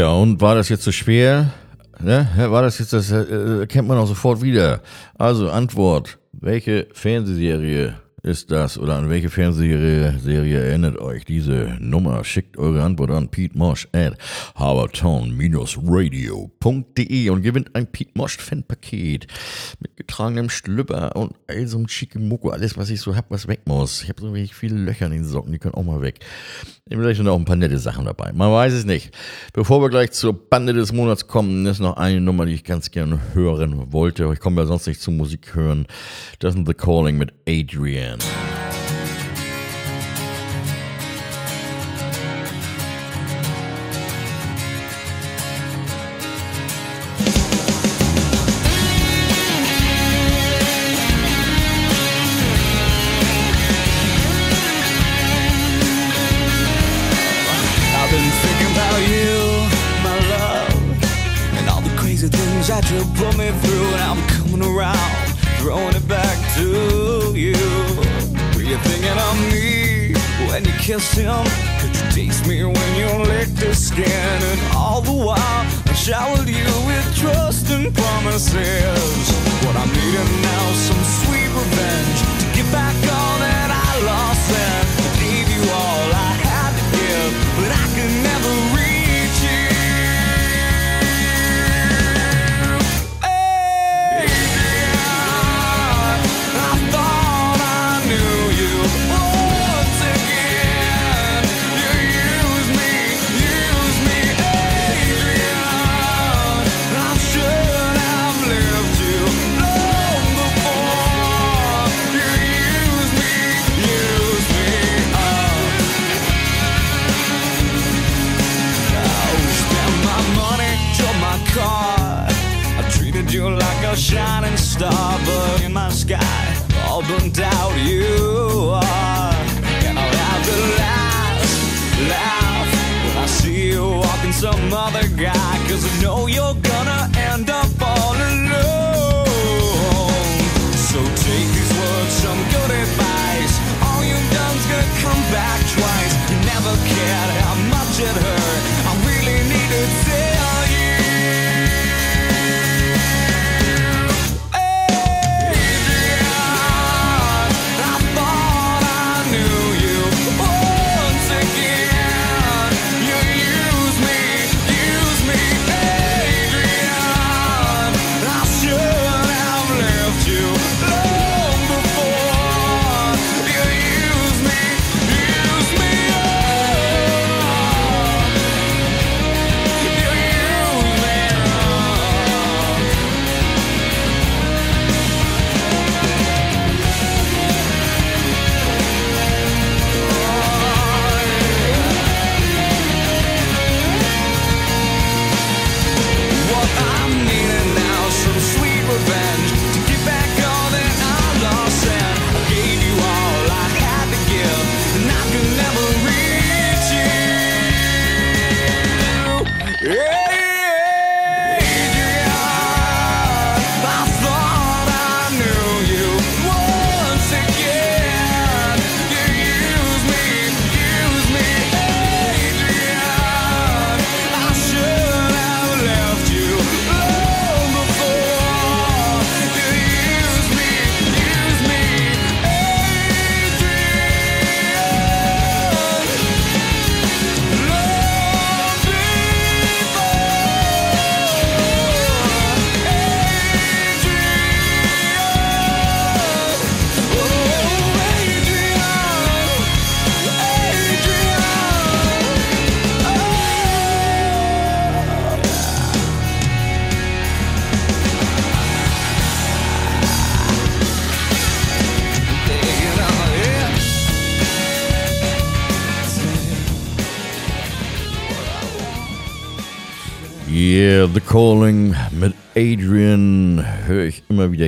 Ja, und war das jetzt so schwer? Ne? War das jetzt, das äh, kennt man auch sofort wieder. Also, Antwort. Welche Fernsehserie ist das oder an welche Fernsehserie Serie erinnert euch diese Nummer? Schickt eure Antwort an Pete Mosch at habertown-radio.de und gewinnt ein Pete Mosch Fanpaket mit getragenem Schlüpper und all so einem Schickimocko, alles was ich so hab, was weg muss. Ich habe so wirklich viele Löcher in den Socken, die können auch mal weg. Vielleicht sind auch ein paar nette Sachen dabei. Man weiß es nicht. Bevor wir gleich zur Bande des Monats kommen, ist noch eine Nummer, die ich ganz gerne hören wollte. Ich komme ja sonst nicht zur Musik hören. Das ist The Calling mit Adrian. man. And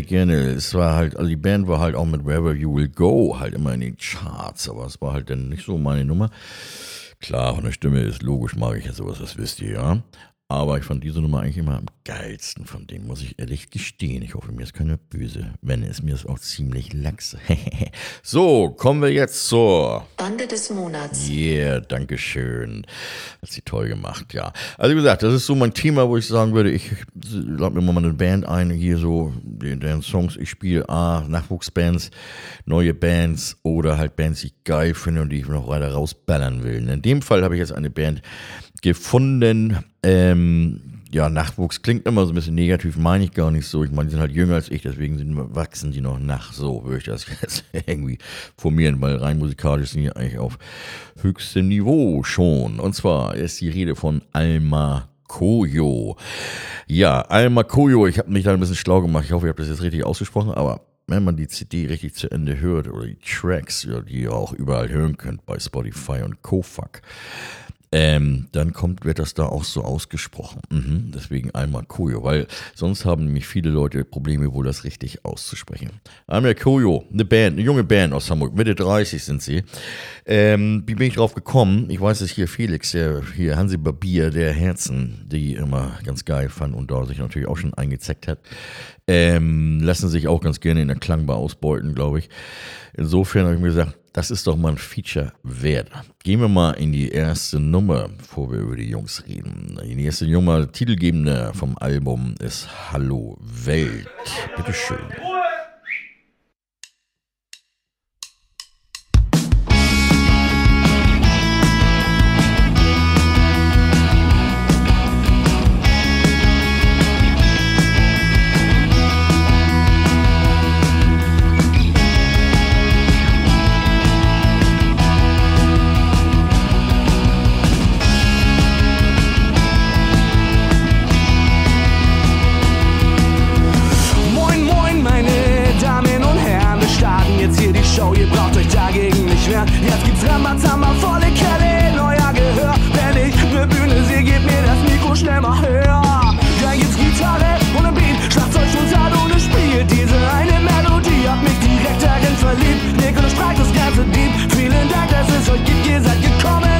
wieder gerne. Es war halt, also die Band war halt auch mit Wherever You Will Go halt immer in den Charts, aber es war halt dann nicht so meine Nummer. Klar, von der Stimme ist logisch, mag ich ja sowas, das wisst ihr ja. Aber ich fand diese Nummer eigentlich immer am geilsten von denen, muss ich ehrlich gestehen. Ich hoffe, mir ist keiner böse. Wenn es mir ist auch ziemlich lax. so, kommen wir jetzt zur Bande des Monats. Yeah, danke schön. Hat sie toll gemacht, ja. Also wie gesagt, das ist so mein Thema, wo ich sagen würde, ich lade mir mal eine Band ein, hier so, deren Songs ich spiele, A, Nachwuchsbands, neue Bands oder halt Bands, die ich geil finde und die ich noch weiter rausballern will. Und in dem Fall habe ich jetzt eine Band gefunden, ähm, ja, Nachwuchs klingt immer so ein bisschen negativ, meine ich gar nicht so. Ich meine, die sind halt jünger als ich, deswegen sind, wachsen die noch nach. So würde ich das jetzt irgendwie formieren, weil rein musikalisch sind die eigentlich auf höchstem Niveau schon. Und zwar ist die Rede von Alma Koyo. Ja, Alma Koyo, ich habe mich da ein bisschen schlau gemacht. Ich hoffe, ich habe das jetzt richtig ausgesprochen, aber wenn man die CD richtig zu Ende hört oder die Tracks, die ihr auch überall hören könnt bei Spotify und Kofak, ähm, dann kommt, wird das da auch so ausgesprochen. Mhm, deswegen einmal Koyo, weil sonst haben nämlich viele Leute Probleme, wohl das richtig auszusprechen. Einmal Koyo, eine Band, eine junge Band aus Hamburg, Mitte 30 sind sie. Ähm, wie bin ich drauf gekommen? Ich weiß, dass hier Felix, der hier Hansi Barbier, der Herzen, die immer ganz geil fand und da sich natürlich auch schon eingezeckt hat, ähm, lassen sich auch ganz gerne in der Klangbar ausbeuten, glaube ich. Insofern habe ich mir gesagt, das ist doch mal ein Feature wert. Gehen wir mal in die erste Nummer, bevor wir über die Jungs reden. Die erste Nummer, titelgebende vom Album ist Hallo Welt. Bitteschön. Moin, Jetzt gibt's Ramazamba, volle Kelle in euer Gehör. Wenn ich ne Bühne sehe, gebt mir das Mikro schnell mal höher. Dann gibt's Gitarre und ein Beat, Schlagzeug und und es spielt diese eine Melodie. Hab mich direkt darin verliebt, Nikolaus streicht das ganze Deep. Vielen Dank, dass es euch gibt, ihr seid gekommen,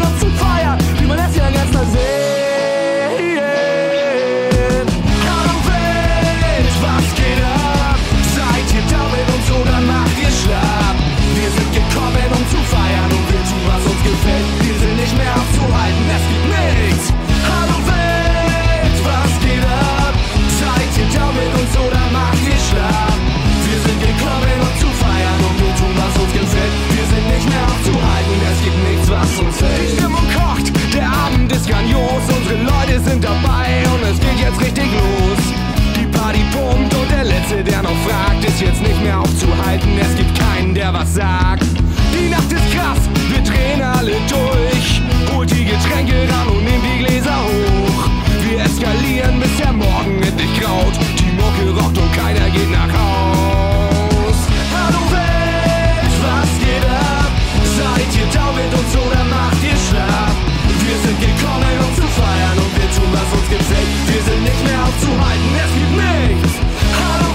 ist jetzt nicht mehr aufzuhalten. Es gibt keinen, der was sagt. Die Nacht ist krass, wir drehen alle durch. Holt die Getränke ran und nehmt die Gläser hoch. Wir eskalieren, bis der Morgen endlich graut. Die Mucke rockt und keiner geht nach Haus. Hallo Welt, was geht ab? Seid ihr da mit uns oder macht ihr schlapp? Wir sind gekommen, um zu feiern und wir tun, was uns gefällt. Wir sind nicht mehr aufzuhalten, es gibt nichts. Hallo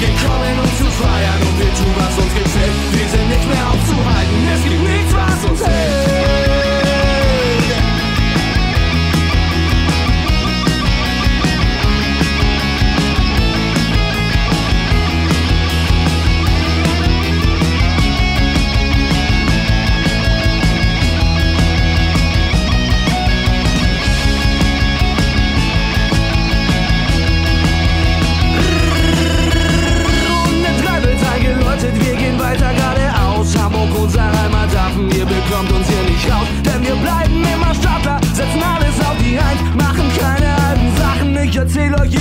gekommen, um zu feiern und wir tun, was uns gefällt. Wir sind nicht mehr aufzuhalten, es gibt nichts, was uns hält.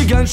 Gülgen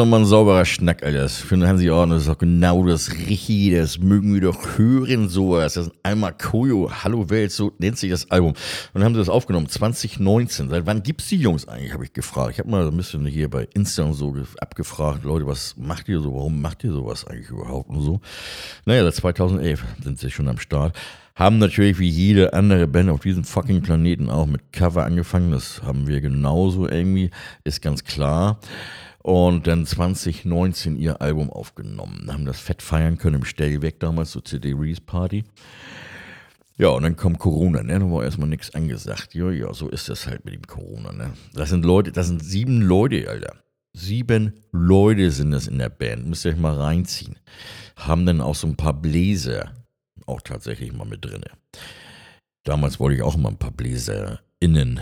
Na, ist doch mal ein sauberer Schnack, Alter. Das finden sie auch, das ist doch genau das Richtige, das mögen wir doch hören, sowas. Das ist einmal Koyo, Hallo Welt, so nennt sich das Album. Und dann haben sie das aufgenommen, 2019. Seit wann gibt's die Jungs eigentlich, habe ich gefragt. Ich habe mal ein bisschen hier bei Insta und so ge- abgefragt, Leute, was macht ihr so, warum macht ihr sowas eigentlich überhaupt und so. Naja, seit 2011 sind sie schon am Start. Haben natürlich wie jede andere Band auf diesem fucking Planeten auch mit Cover angefangen. Das haben wir genauso irgendwie, ist ganz klar. Und dann 2019 ihr Album aufgenommen. Haben das fett feiern können im Stellweg damals, zur CD-Release-Party. Ja, und dann kommt Corona, ne? Da war erstmal nichts angesagt. Ja, ja, so ist das halt mit dem Corona, ne? Das sind Leute, das sind sieben Leute, Alter. Sieben Leute sind das in der Band. Müsst ihr euch mal reinziehen. Haben dann auch so ein paar Bläser auch tatsächlich mal mit drinne. Damals wollte ich auch mal ein paar BläserInnen,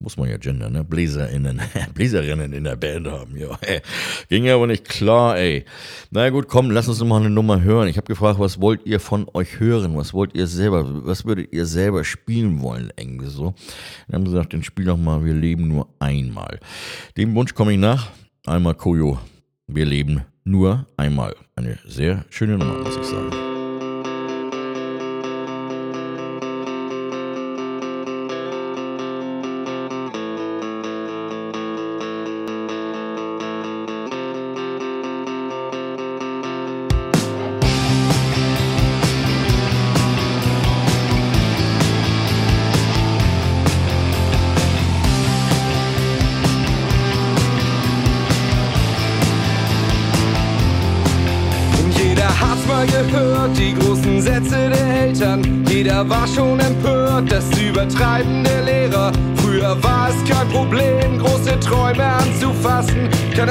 muss man ja gendern, ne? BläserInnen, Bläserinnen in der Band haben, ja. Ging aber nicht klar, ey. Na gut, komm, lass uns noch mal eine Nummer hören. Ich habe gefragt, was wollt ihr von euch hören? Was wollt ihr selber, was würdet ihr selber spielen wollen, irgendwie so? Dann haben sie gesagt, den spiel doch mal, wir leben nur einmal. Dem Wunsch komme ich nach. Einmal Koyo, wir leben nur einmal. Eine sehr schöne Nummer, muss ich sagen.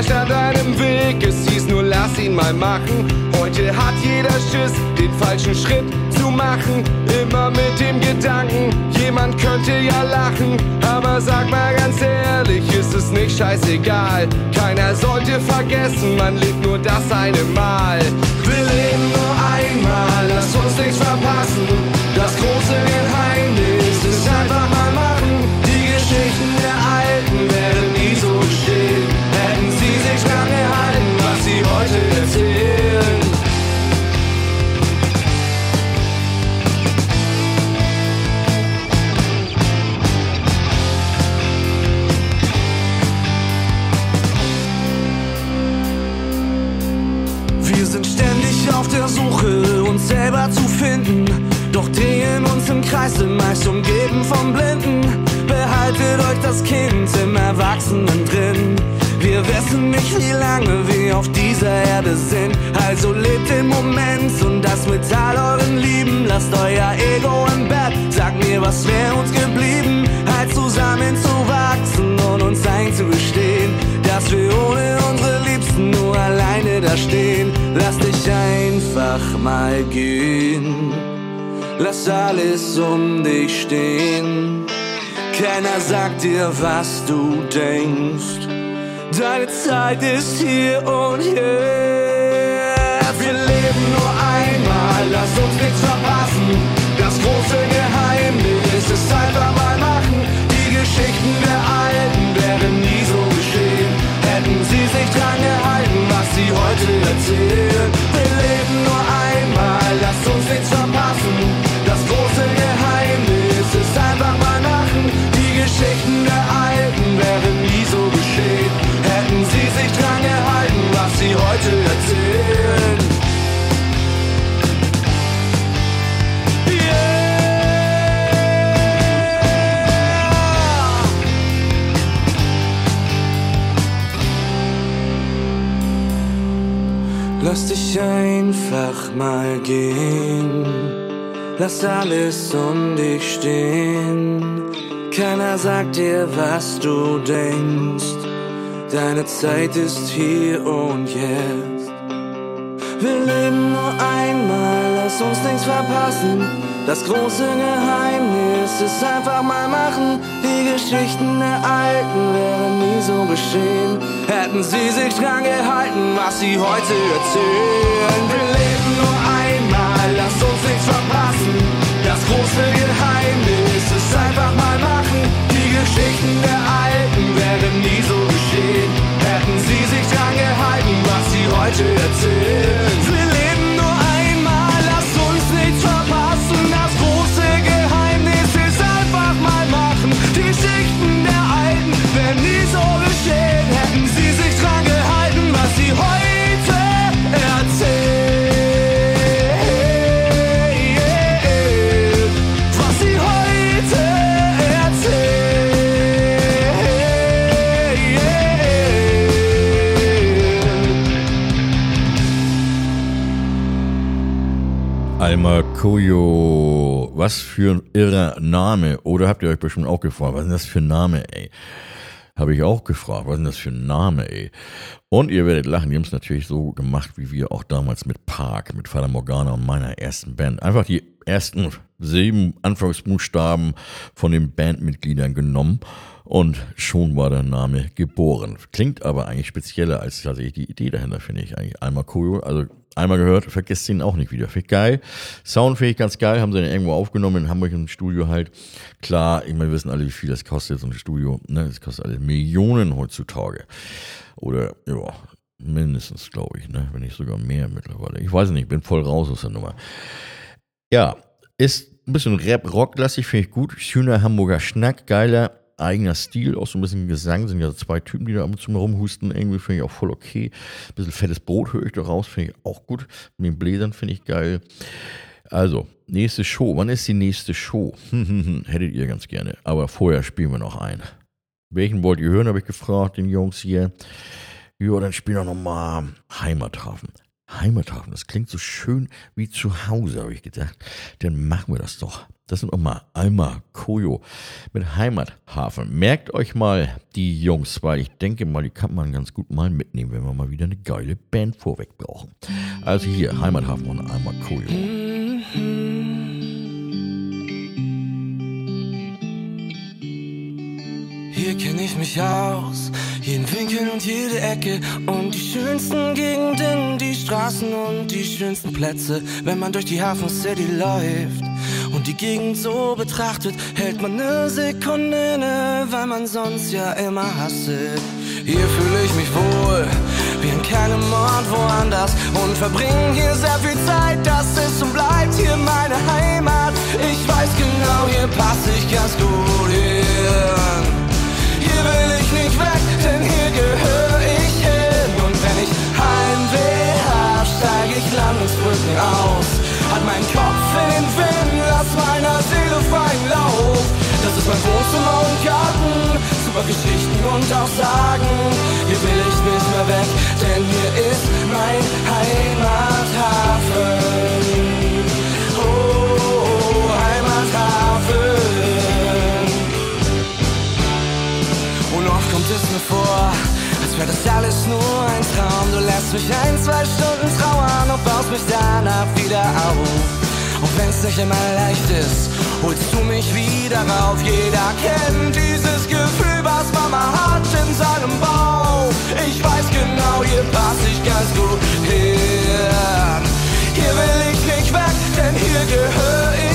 Anzufassen. Keiner stand einem Weg, es hieß nur lass ihn mal machen. Heute hat jeder Schiss, den falschen Schritt zu machen. Immer mit dem Gedanken, jemand könnte ja lachen. Aber sag mal ganz ehrlich, ist es nicht scheißegal. Keiner sollte vergessen, man lebt nur das eine Mal. Wir leben nur einmal, lass uns nichts verpassen. Das große Geheimnis finden. Doch drehen uns im Kreis, sind meist umgeben von Blinden. Behaltet euch das Kind im Erwachsenen drin. Wir wissen nicht, wie lange wir auf dieser Erde sind. Also lebt den Moment und das mit all euren Lieben. Lasst euer Ego im Bett, sagt mir, was wäre uns geblieben. Halt zusammen zu wachsen und uns einzugestehen, dass wir ohne unsere Liebsten nur alleine da stehen. Lass dich einfach mal gehen. Lass alles um dich stehen. Keiner sagt dir, was du denkst. Deine Zeit ist hier und jetzt. Wir leben nur einmal, lass uns nichts verpassen. Das große Geheimnis ist einfach mal machen. Die Geschichten der Alten wären nie so geschehen. Hätten sie sich dran gehalten, was sie heute erzählen. Lass dich einfach mal gehen. Lass alles um dich stehen. Keiner sagt dir, was du denkst. Deine Zeit ist hier und jetzt. Wir leben nur einmal, lass uns nichts verpassen. Das große Geheimnis ist einfach mal machen. Die Geschichten der Alten wären nie so geschehen. Hätten sie sich dran gehalten, was sie heute erzählen. Wir leben nur einmal, lass uns nichts verpassen. Das große Geheimnis ist einfach mal machen. Die Geschichten der Alten wären nie so geschehen. Hätten sie sich dran gehalten. Geschichte erzählen. Wir leben nur einmal, lass uns nichts verpassen. Das große Geheimnis ist einfach mal machen. Die Geschichten Koyo, was für ein irrer Name. Oder habt ihr euch bestimmt auch gefragt, was ist das für ein Name, ey? Habe ich auch gefragt, was ist das für ein Name, ey? Und ihr werdet lachen, die haben es natürlich so gemacht, wie wir auch damals mit Park, mit Vater Morgana und meiner ersten Band. Einfach die ersten sieben Anfangsbuchstaben von den Bandmitgliedern genommen und schon war der Name geboren. Klingt aber eigentlich spezieller als tatsächlich die Idee dahinter, finde ich. Eigentlich einmal Koyo, also einmal gehört, vergesst ihn auch nicht wieder. Finde ich geil. Sound finde ich ganz geil, haben sie dann irgendwo aufgenommen in Hamburg im Studio halt. Klar, ich meine, wir wissen alle, wie viel das kostet, so ein Studio. Ne? Das kostet alle Millionen heutzutage. Oder, ja, mindestens, glaube ich, ne? wenn nicht sogar mehr mittlerweile. Ich weiß nicht, bin voll raus aus der Nummer. Ja, ist ein bisschen Rap-Rock-lastig, finde ich gut. Schöner Hamburger Schnack, geiler eigener Stil, auch so ein bisschen Gesang, sind ja zwei Typen, die da ab und zu mal rumhusten, irgendwie finde ich auch voll okay. Ein bisschen fettes Brot höre ich da raus, finde ich auch gut. Mit den Bläsern finde ich geil. Also, nächste Show. Wann ist die nächste Show? Hättet ihr ganz gerne. Aber vorher spielen wir noch ein. Welchen wollt ihr hören, habe ich gefragt, den Jungs hier. Ja, dann spielen wir nochmal Heimathafen. Heimathafen, das klingt so schön wie zu Hause, habe ich gedacht. Dann machen wir das doch. Das sind nochmal Alma Koyo mit Heimathafen. Merkt euch mal die Jungs, weil ich denke mal, die kann man ganz gut mal mitnehmen, wenn wir mal wieder eine geile Band vorweg brauchen. Also hier, Heimathafen und Alma Koyo. Hier kenn ich mich aus, jeden Winkel und jede Ecke und die schönsten Gegenden, die Straßen und die schönsten Plätze. Wenn man durch die Hafen City läuft und die Gegend so betrachtet, hält man ne Sekunde inne, weil man sonst ja immer hasselt. Hier fühle ich mich wohl, wie an keinem Ort woanders und verbringe hier sehr viel Zeit. Das ist und bleibt hier meine Heimat. Ich weiß genau, hier passe ich ganz gut hin. Hier will ich nicht weg, denn hier gehöre ich hin. Und wenn ich Heimweh hab, steig ich Landungsbrücken aus. Hat mein Kopf in den Wind, lass meiner Seele freien Lauf. Das ist mein Wohnzimmer und Garten, super Geschichten und auch Sagen. Hier will ich nicht mehr weg, denn hier ist Lässt mich ein, zwei Stunden trauern und baust mich danach wieder auf. Und wenn's nicht immer leicht ist, holst du mich wieder rauf. Jeder kennt dieses Gefühl, was Mama hat in seinem Bauch. Ich weiß genau, hier pass ich ganz gut hin. Hier will ich nicht weg, denn hier gehöre ich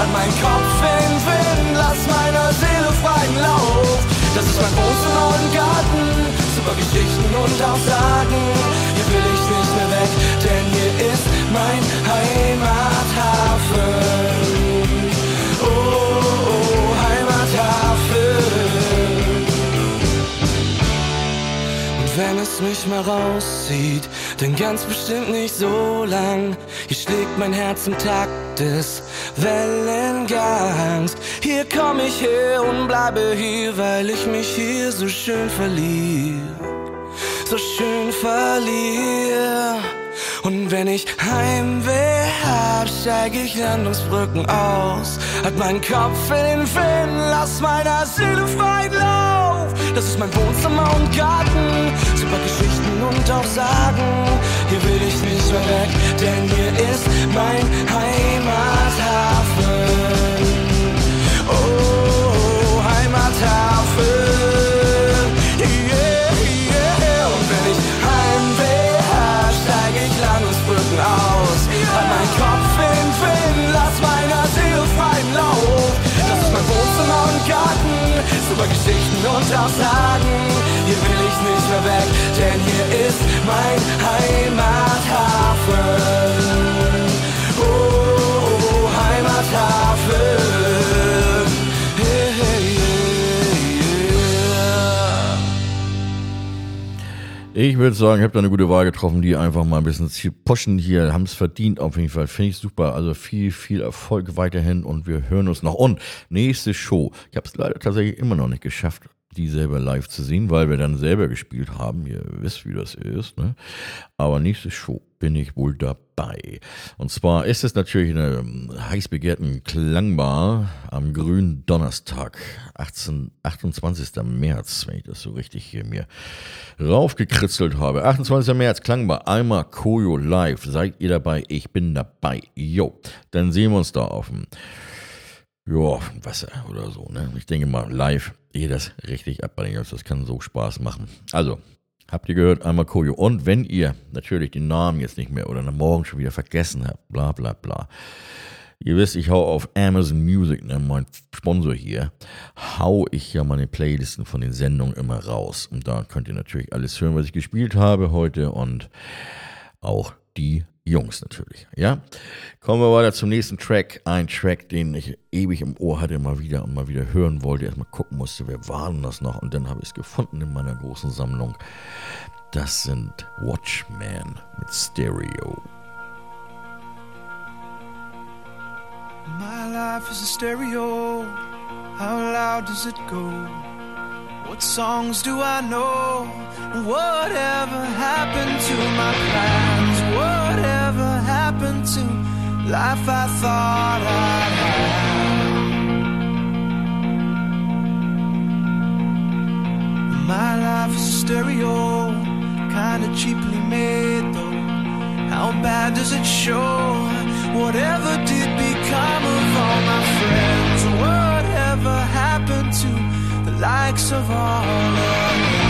An meinen Kopf in Wind, lass meiner Seele freien Lauf. Das ist mein Wohnzimmer und Garten, super Geschichten und auch Sagen. Hier will ich nicht mehr weg, denn hier ist mein Heimathafen. Oh, oh, Heimathafen. Und wenn es mich mal rauszieht, dann ganz bestimmt nicht so lang. Hier schlägt mein Herz im Takt des Wellengangs. Hier komm ich her und bleibe hier, weil ich mich hier so schön verliere. So schön verliere. Und wenn ich Heimweh hab, steig ich Landungsbrücken aus. Hat mein Kopf in den Wind, lass meiner Seele freien Lauf. Das ist mein Wohnzimmer und Garten, super Geschichten und auch Sagen. Hier will ich nicht mehr weg, denn hier ist mein Heimathafen. Oh, Heimathafen. Super Geschichten und auch sagen, hier will ich nicht mehr weg, denn hier ist mein Heimathafen. Ich würde sagen, ich habe da eine gute Wahl getroffen, die einfach mal ein bisschen pushen hier, haben es verdient auf jeden Fall. Finde ich super. Also viel, viel Erfolg weiterhin und wir hören uns noch. Und nächste Show. Ich habe es leider tatsächlich immer noch nicht geschafft, die selber live zu sehen, weil wir dann selber gespielt haben. Ihr wisst, wie das ist. Ne? Aber nächste Show bin ich wohl dabei. Und zwar ist es natürlich in einer ähm, heiß begehrten Klangbar am grünen Donnerstag, 18, 28. März, wenn ich das so richtig hier mir raufgekritzelt habe. 28. März, Klangbar, einmal Koyo live. Seid ihr dabei? Ich bin dabei. Jo, dann sehen wir uns da auf dem ja, Wasser oder so. Ne? Ich denke mal, live geht das richtig ab bei. Das kann so Spaß machen. Also, habt ihr gehört, einmal Koyo. Und wenn ihr natürlich den Namen jetzt nicht mehr oder Morgen schon wieder vergessen habt, bla bla bla. Ihr wisst, ich hau auf Amazon Music, ne, mein Sponsor hier, hau ich ja meine Playlisten von den Sendungen immer raus. Und da könnt ihr natürlich alles hören, was ich gespielt habe heute und auch die Jungs natürlich. Ja, kommen wir weiter zum nächsten Track. Ein Track, den ich ewig im Ohr hatte, mal wieder und mal wieder hören wollte. Erstmal gucken musste, wer war denn das noch? Und dann habe ich es gefunden in meiner großen Sammlung. Das sind Watchmen mit Stereo. My life is a stereo. How loud does it go? What songs do I know? Whatever happened to my plans? Whatever happened to life I thought I'd have? My life is stereo, kinda cheaply made though. How bad does it show? Whatever did become of all my friends? Whatever happened to the likes of all of them?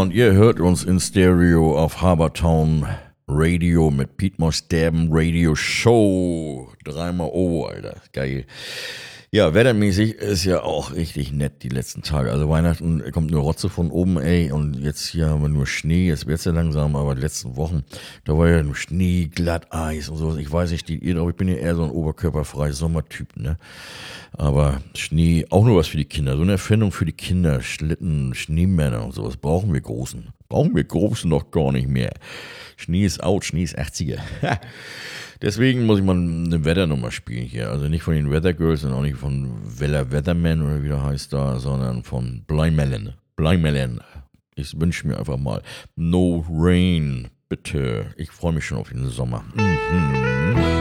und ihr hört uns in Stereo auf Habertown Radio mit Pete Moss Derben Radio Show. Dreimal O, Alter. Geil. Ja, wettermäßig ist ja auch richtig nett die letzten Tage. Also Weihnachten kommt nur Rotze von oben, ey. Und jetzt hier haben wir nur Schnee. Jetzt wird's ja langsam, aber die letzten Wochen, da war ja nur Schnee, Glatteis und sowas. Ich weiß nicht, die, ihr drauf, ich bin ja eher so ein oberkörperfreier Sommertyp, ne? Aber Schnee, auch nur was für die Kinder. So eine Erfindung für die Kinder. Schlitten, Schneemänner und sowas. Brauchen wir Großen. Brauchen wir Großen noch gar nicht mehr. Schnee ist out, Schnee ist 80er. Deswegen muss ich mal eine Wetternummer spielen hier. Also nicht von den Weather Girls und auch nicht von Weller Weatherman oder wie der heißt da, sondern von Blymelon. Blymelon. Ich wünsche mir einfach mal No Rain, bitte. Ich freue mich schon auf den Sommer. Mhm.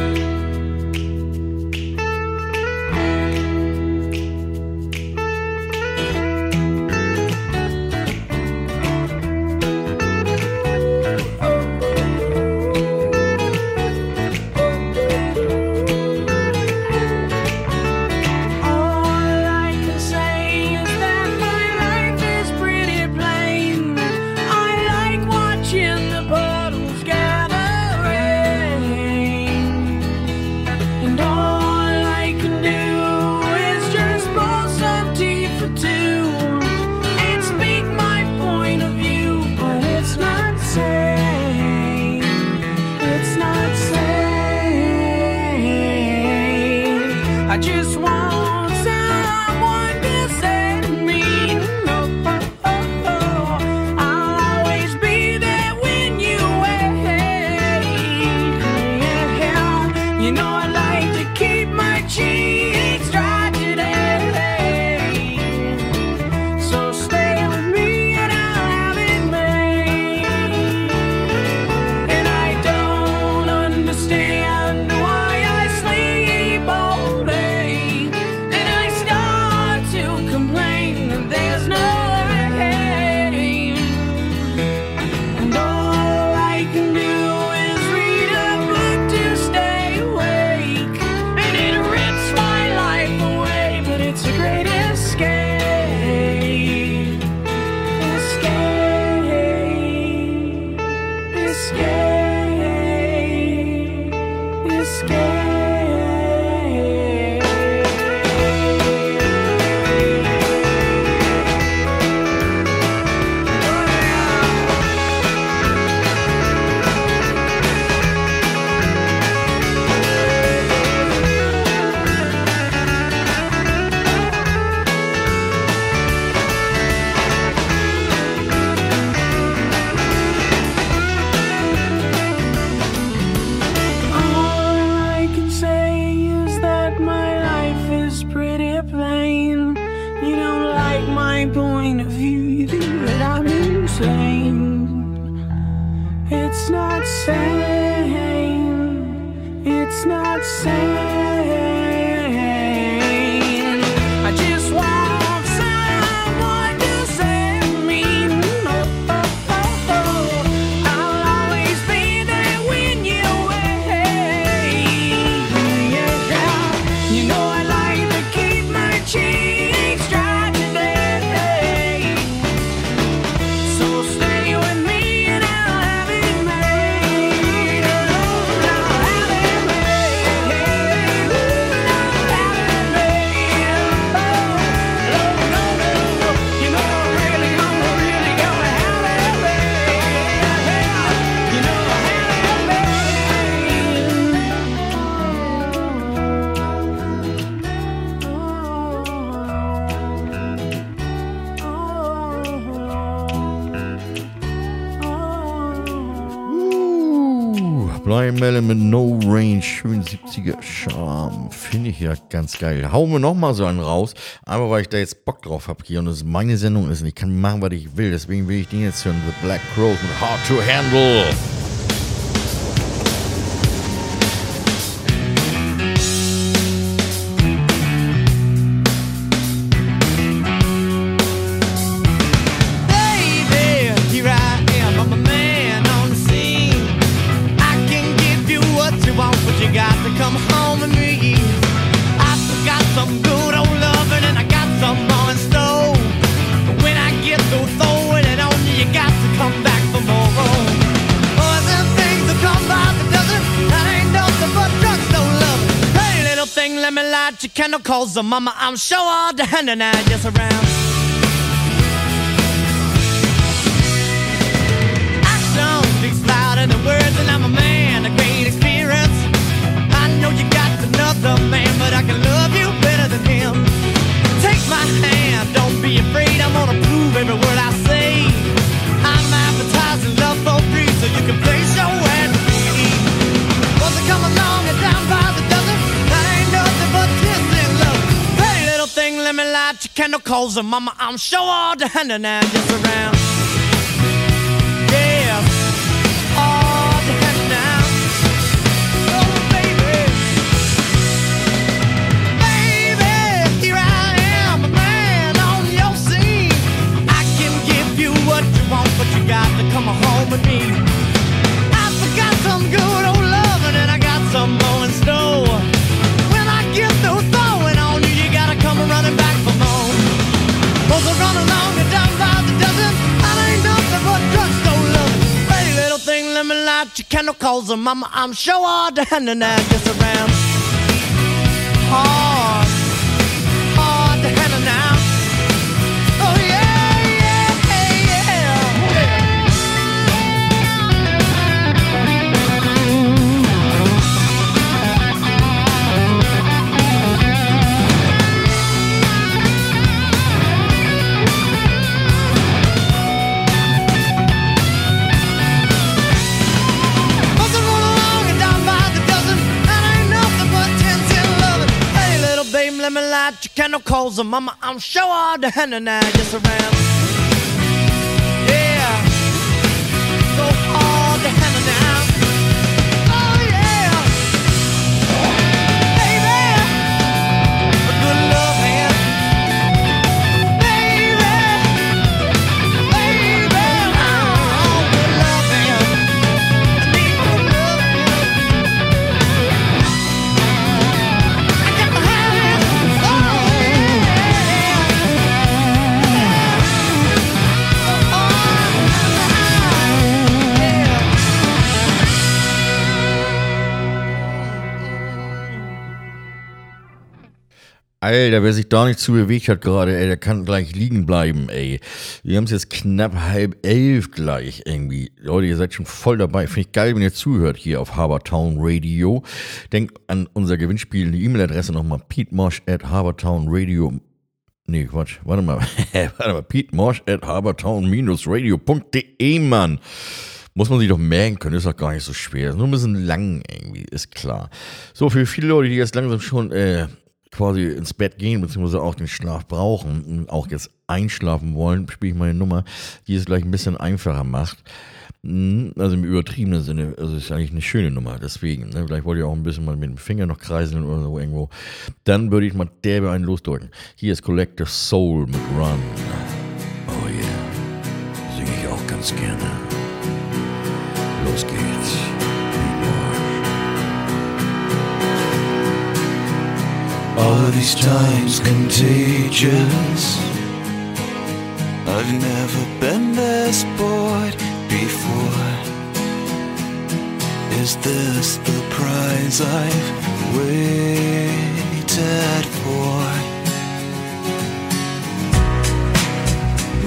Blymelon mit No Rain, schön 70er Charme. Finde ich ja ganz geil. Hauen wir nochmal so einen raus. Aber weil ich da jetzt Bock drauf habe hier und es meine Sendung ist und ich kann machen, was ich will. Deswegen will ich den jetzt hören. The Black Crows mit Hard to Handle. Cause the mama, I'm sure all the hand and I just around. Action speaks louder than words, and I'm a man, a great experience. I know you got another man, but I can love you better than him. Take my hand, don't be afraid, I'm gonna prove every word I say. Candle, cause the mama, I'm sure all the hand and I'm just around. Yeah, all the hand now. Oh, baby. Baby, here I am, a man on your scene. I can give you what you want, but you got to come home with me. I forgot some good old loving, and I got some more light your candle, cause the mama, I'm sure all the hand and I just around. Hard, me light your candle, cause the mama, I'm sure all the hand and I just around. Alter, wer sich da nicht zu bewegt hat gerade, ey, der kann gleich liegen bleiben, ey. Wir haben es jetzt knapp halb elf gleich irgendwie. Leute, ihr seid schon voll dabei. Finde ich geil, wenn ihr zuhört hier auf Habertown Radio. Denkt an unser Gewinnspiel, die E-Mail-Adresse nochmal, petemosh at habertownradio. Nee, Quatsch, warte mal. warte mal, petemosh at habertown-radio.de, Mann. Muss man sich doch merken können, ist doch gar nicht so schwer. Ist nur ein bisschen lang irgendwie, ist klar. So, für viele Leute, die jetzt langsam schon äh, quasi ins Bett gehen, beziehungsweise auch den Schlaf brauchen und auch jetzt einschlafen wollen, spiele ich meine Nummer, die es gleich ein bisschen einfacher macht. Mm, Also im übertriebenen Sinne, also ist eigentlich eine schöne Nummer, deswegen. Ne? Vielleicht wollt ihr auch ein bisschen mal mit dem Finger noch kreiseln oder so irgendwo. Dann würde ich mal derbe einen losdrücken. Hier ist Collective Soul mit Run. Oh yeah, singe ich auch ganz gerne. Los geht's. All of these times contagious. I've never been this bored before. Is this the prize I've waited for?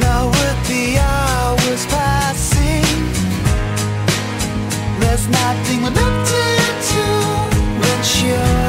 Now with the hours passing, there's nothing left to ensure. I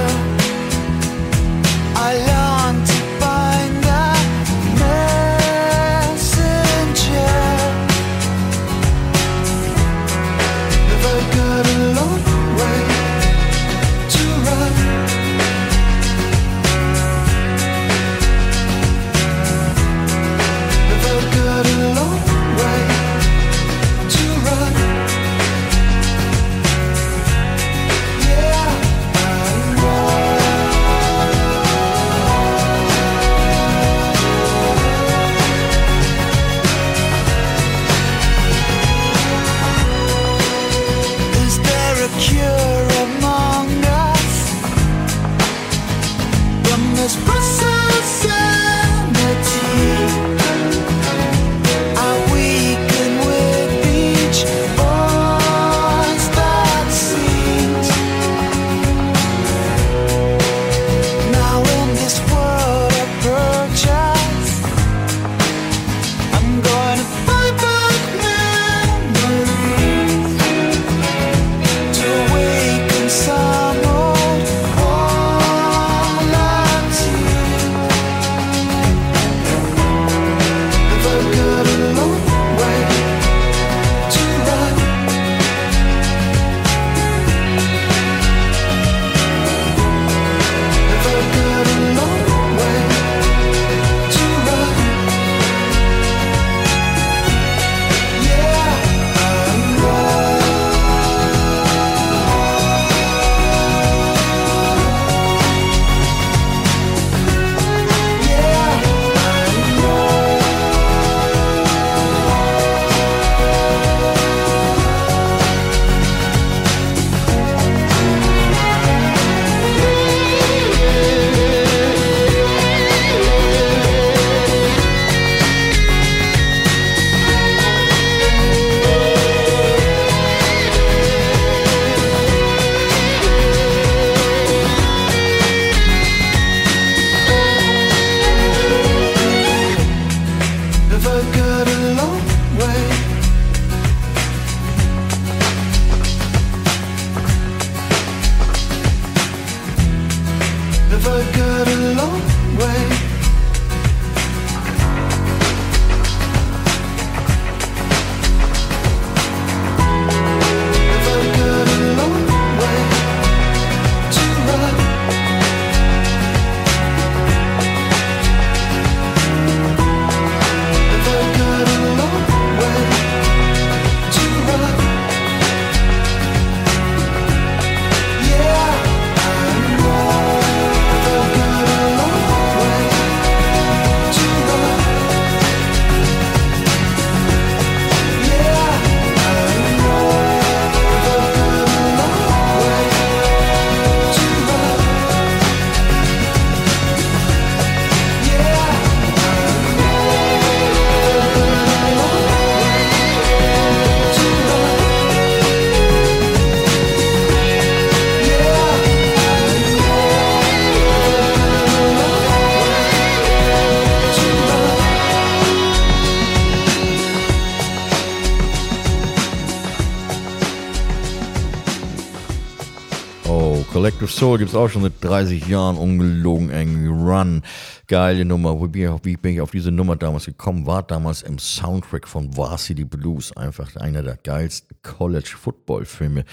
Soul gibt's auch schon seit 30 Jahren ungelogen irgendwie Run. Geile Nummer. Wie bin, ich, wie bin ich auf diese Nummer damals gekommen? War damals im Soundtrack von Varsity Blues. Einfach einer der geilsten College Football Filme,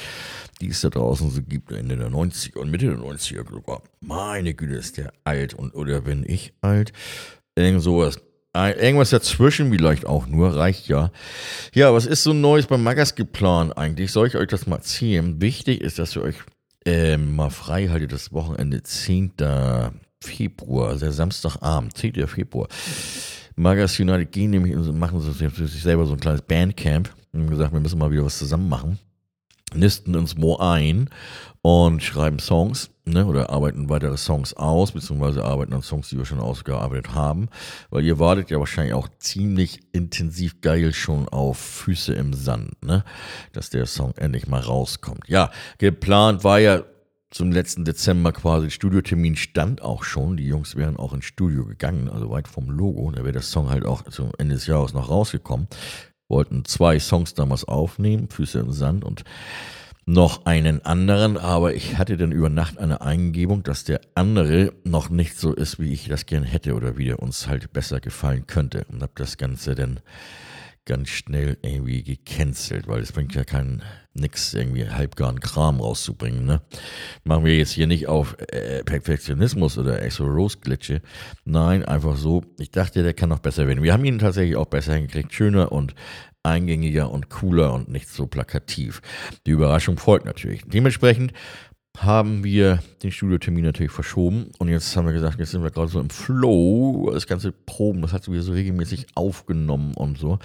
die es da draußen so gibt. Ende der 90er und Mitte der 90er sogar. Meine Güte, ist der alt. Und, oder bin ich alt? Irgend sowas. Irgendwas dazwischen vielleicht auch nur, reicht ja. Ja, was ist so Neues beim Magas geplant eigentlich? Soll ich euch das mal erzählen? Wichtig ist, dass ihr euch ähm, mal frei haltet das Wochenende 10. Februar, also der Samstagabend, 10. Februar. Magas United gehen nämlich, und machen sich selber so ein kleines Bandcamp und haben gesagt, wir müssen mal wieder was zusammen machen nisten uns mo ein und schreiben Songs ne, oder arbeiten weitere Songs aus, beziehungsweise arbeiten an Songs, die wir schon ausgearbeitet haben, weil ihr wartet ja wahrscheinlich auch ziemlich intensiv geil schon auf Füße im Sand, ne, dass der Song endlich mal rauskommt. Ja, geplant war ja zum letzten Dezember quasi, Studiotermin stand auch schon, die Jungs wären auch ins Studio gegangen, also weit vom Logo, da wäre der Song halt auch zum Ende des Jahres noch rausgekommen. Wollten zwei Songs damals aufnehmen, Füße im Sand und noch einen anderen, aber ich hatte dann über Nacht eine Eingebung, dass der andere noch nicht so ist, wie ich das gern hätte oder wie der uns halt besser gefallen könnte und habe das Ganze dann ganz schnell irgendwie gecancelt, weil es bringt ja keinen nix irgendwie halbgaren Kram rauszubringen, ne? Machen wir jetzt hier nicht auf äh, Perfektionismus oder Exo Rose Glitsche. Nein, einfach so. Ich dachte, der kann noch besser werden. Wir haben ihn tatsächlich auch besser hingekriegt, schöner und eingängiger und cooler und nicht so plakativ. Die Überraschung folgt natürlich. Dementsprechend haben wir den Studiotermin natürlich verschoben und jetzt haben wir gesagt, jetzt sind wir gerade so im Flow, das ganze Proben, das hat wir so regelmäßig aufgenommen und so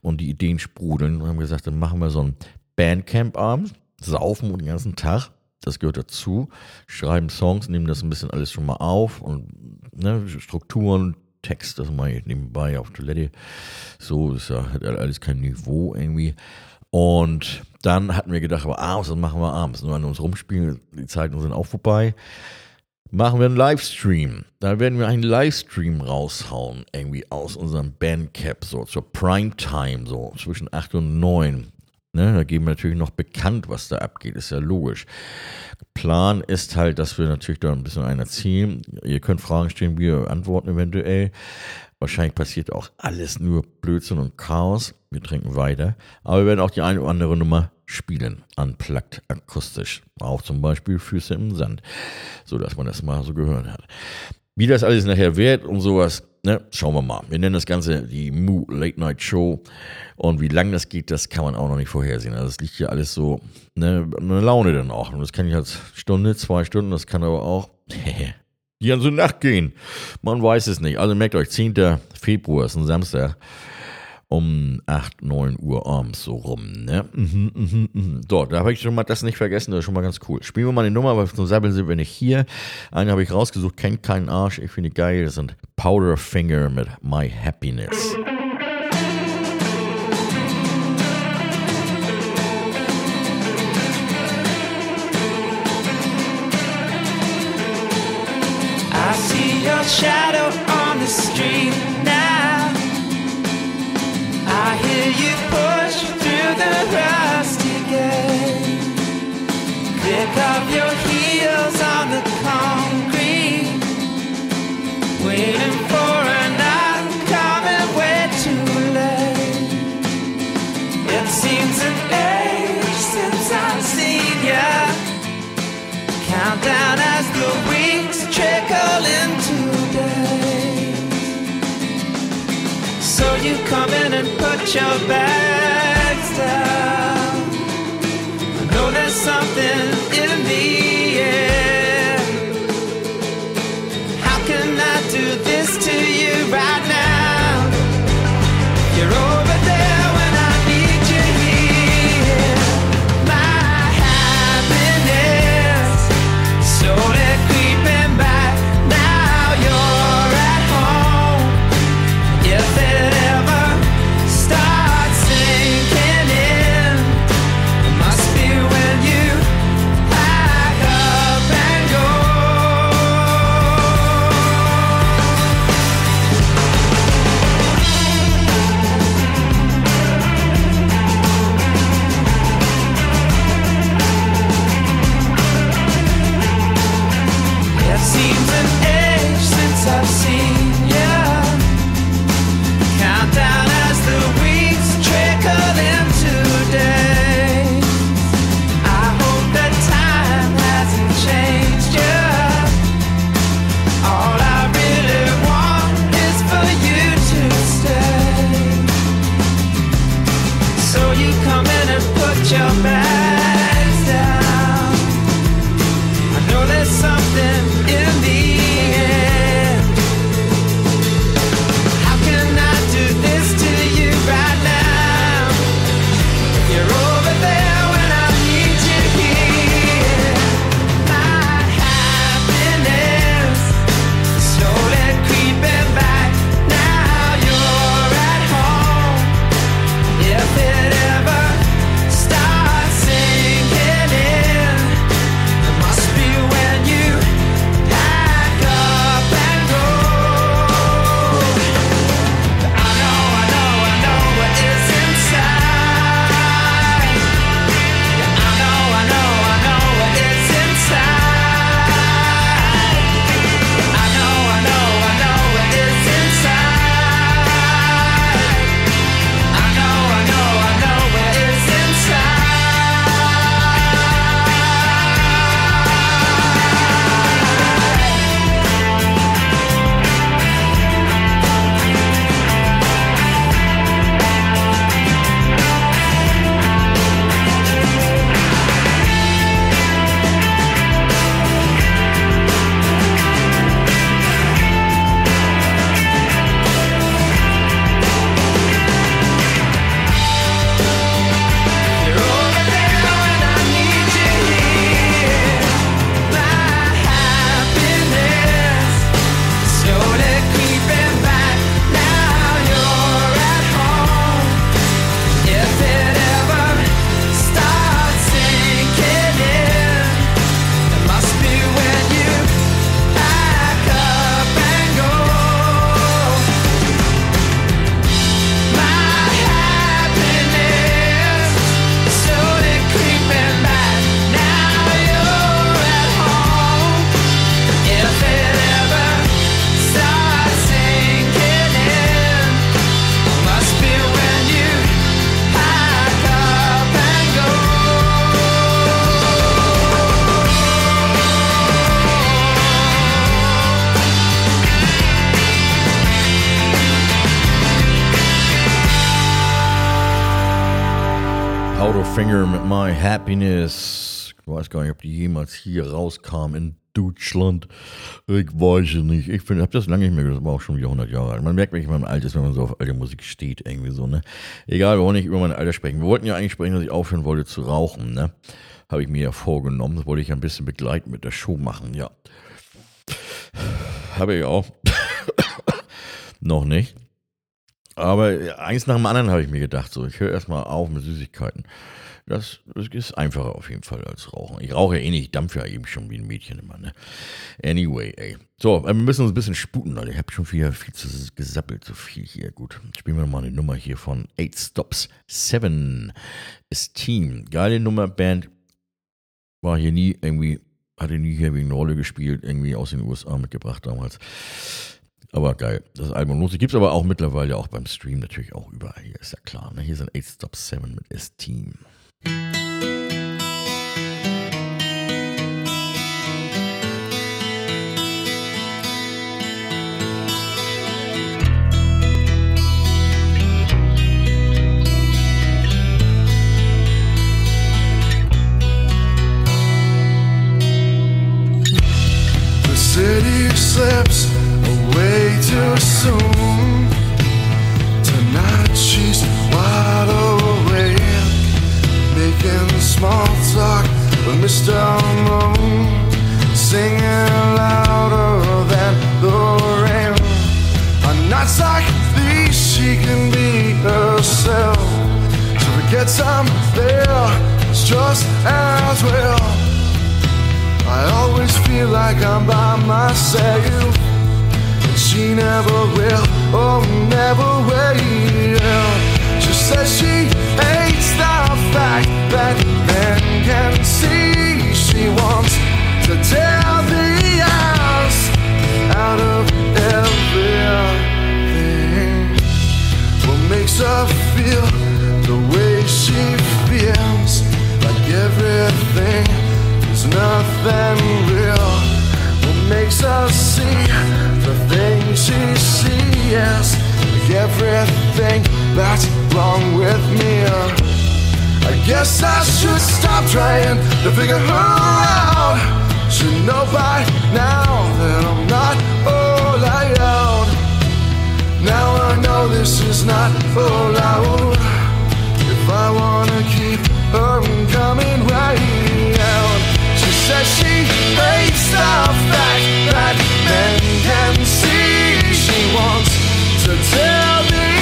und die Ideen sprudeln und haben gesagt, dann machen wir so ein Bandcamp-Abend, saufen den ganzen Tag, das gehört dazu, schreiben Songs, nehmen das ein bisschen alles schon mal auf und ne, Strukturen, Text, das mache ich nebenbei auf Toilette, so ja hat alles kein Niveau irgendwie und dann hatten wir gedacht, aber abends, das machen wir abends. Nur an uns rumspielen, die Zeiten sind auch vorbei. Machen wir einen Livestream. Da werden wir einen Livestream raushauen, irgendwie aus unserem Bandcap, so zur Primetime, so zwischen 8 und 9. Ne, da geben wir natürlich noch bekannt, was da abgeht, ist ja logisch. Plan ist halt, dass wir natürlich da ein bisschen einen erzählen. Ihr könnt Fragen stellen, wir antworten eventuell. Wahrscheinlich passiert auch alles nur Blödsinn und Chaos. Wir trinken weiter. Aber wir werden auch die eine oder andere Nummer spielen. Unplugged akustisch. Auch zum Beispiel Füße im Sand. So dass man das mal so gehört hat. Wie das alles nachher wird und sowas, ne, schauen wir mal. Wir nennen das Ganze die Moo Late Night Show. Und wie lang das geht, das kann man auch noch nicht vorhersehen. Also es liegt ja alles so, ne, eine Laune dann auch. Und das kann ich als Stunde, zwei Stunden, das kann aber auch die ganze Nacht gehen. Man weiß es nicht. Also merkt euch, 10. Februar ist ein Samstag um 8, 9 Uhr abends so rum. Ne? Mhm, mhm, mhm. So, da habe ich schon mal das nicht vergessen, das ist schon mal ganz cool. Spielen wir mal eine Nummer, weil zum Sabbeln sind wir nicht hier. Eine habe ich rausgesucht, kennt keinen Arsch, ich finde die geil. Das sind Powderfinger mit My Happiness. I see your shadow on the street you you come in and put your bags down. I know there's something in the air. How can I do this to you right now? Happiness. Ich weiß gar nicht, ob die jemals hier rauskam in Deutschland. Ich weiß es nicht. Ich habe das lange nicht mehr gehört. Das war auch schon wieder 100 Jahre alt. Man merkt, wenn man alt ist, wenn man so auf alte Musik steht, irgendwie so, ne? Egal, wir wollen nicht über mein Alter sprechen. Wir wollten ja eigentlich sprechen, dass ich aufhören wollte zu rauchen, ne? Habe ich mir ja vorgenommen. Das wollte ich ein bisschen begleiten mit der Show machen, ja. Habe ich auch. Noch nicht. Aber eins nach dem anderen habe ich mir gedacht, so, ich höre erstmal auf mit Süßigkeiten. Das, das ist einfacher auf jeden Fall als Rauchen. Ich rauche ja eh nicht, ich dampfe ja eben schon wie ein Mädchen immer, ne? Anyway, ey. So, wir müssen uns ein bisschen sputen, Leute. Ich habe schon wieder viel zu gesappelt, so viel hier. Gut, spielen wir nochmal eine Nummer hier von 8 Stops 7 Esteem. Geile Nummer, Band. War hier nie irgendwie, hatte nie hier wegen eine Rolle gespielt, irgendwie aus den USA mitgebracht damals. Aber geil, das Album lohnt sich. Gibt es aber auch mittlerweile auch beim Stream natürlich auch überall. Hier ist ja klar. Ne? Hier sind 8 Stop 7 mit S-Team. The city slips away too soon. Tonight she's wide awake, making small talk with Mr. Moon, singing louder than the rain. On nights like these, she can be herself. To forget I'm there, it's just as well. I always feel like I'm by myself. And she never will, oh, never will. She says she hates the fact that men can see. She wants to tear the eyes out of everything. What makes her feel the way she feels? Like everything is nothing real. What makes her see the things she sees? Like everything that's wrong with me. I guess I should stop trying to figure her out. Should know by now that I'm not allowed. Now I know this is not allowed. If I wanna keep her coming right out, she says she hates the fact that men can see. She wants to tell the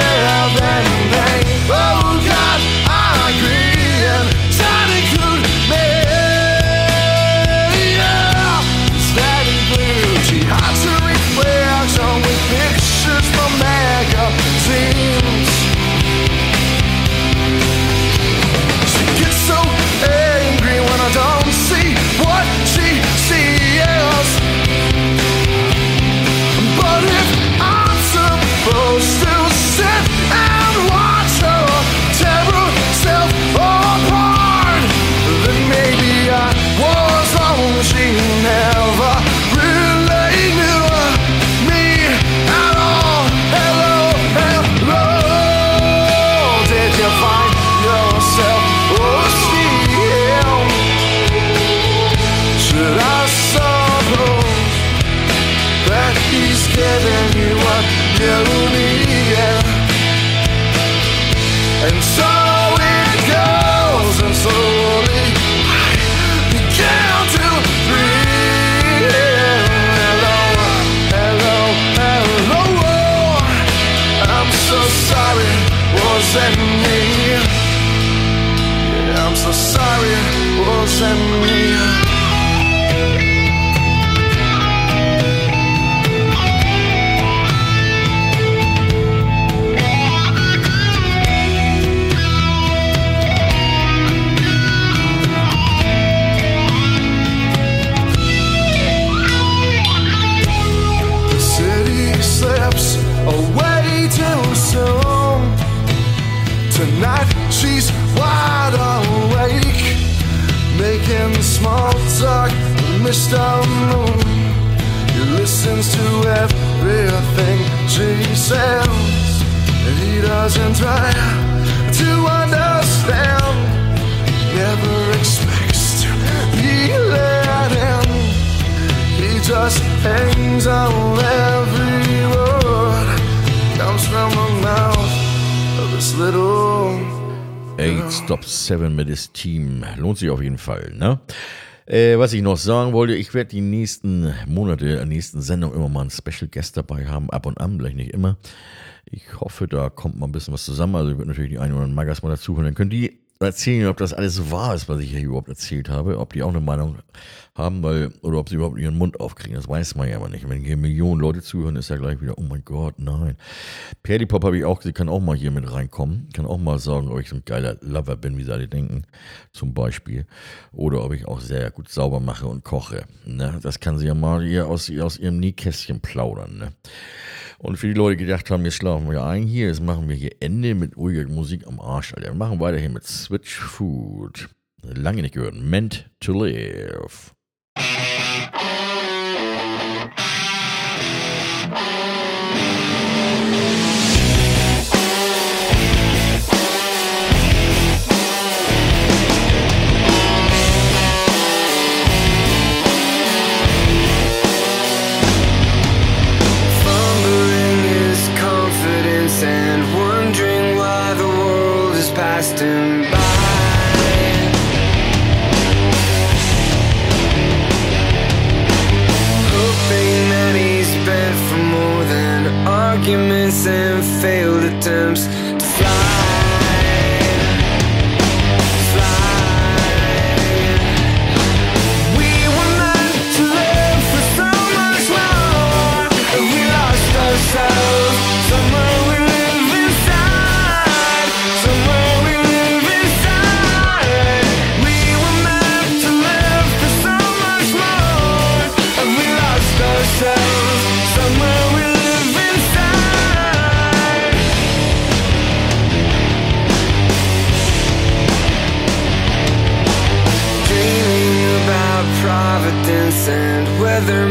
love and pain. Oh. and Mr. Moon. He listens to everything she says. and He doesn't try to understand, never expects to be let in. He just hangs on every word, comes from the mouth of this little. Eight Stop Seven mit das Team. Lohnt sich auf jeden Fall, ne? Äh, was ich noch sagen wollte, ich werde die nächsten Monate, der nächsten Sendung immer mal einen Special Guest dabei haben, ab und an, vielleicht nicht immer. Ich hoffe, da kommt mal ein bisschen was zusammen. Also, ich würde natürlich die einen oder anderen Magas mal dazuhören. Dann können die erzählen, ob das alles so wahr ist, was ich hier überhaupt erzählt habe. Ob die auch eine Meinung haben, weil, oder ob sie überhaupt ihren Mund aufkriegen. Das weiß man ja aber nicht. Wenn hier Millionen Leute zuhören, ist ja gleich wieder, oh mein Gott, nein. Perdy Pop habe ich auch, sie kann auch mal hier mit reinkommen. Kann auch mal sagen, ob ich so ein geiler Lover bin, wie sie alle denken, zum Beispiel. Oder ob ich auch sehr gut sauber mache und koche. Ne? Das kann sie ja mal hier aus, aus ihrem Nähkästchen plaudern. Ne? Und für die Leute, die gedacht haben, jetzt schlafen wir ein hier, jetzt machen wir hier Ende mit ruhiger Musik am Arsch, Alter. Wir machen weiter hier mit Switch Food. Lange nicht gehört. Meant to live. Fumbling his arguments and failed attempts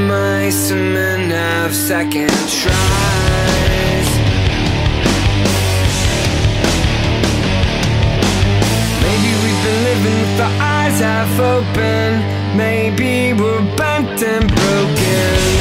mice and men have second tries. Maybe we've been living with our eyes half open. Maybe we're bent and. Broken.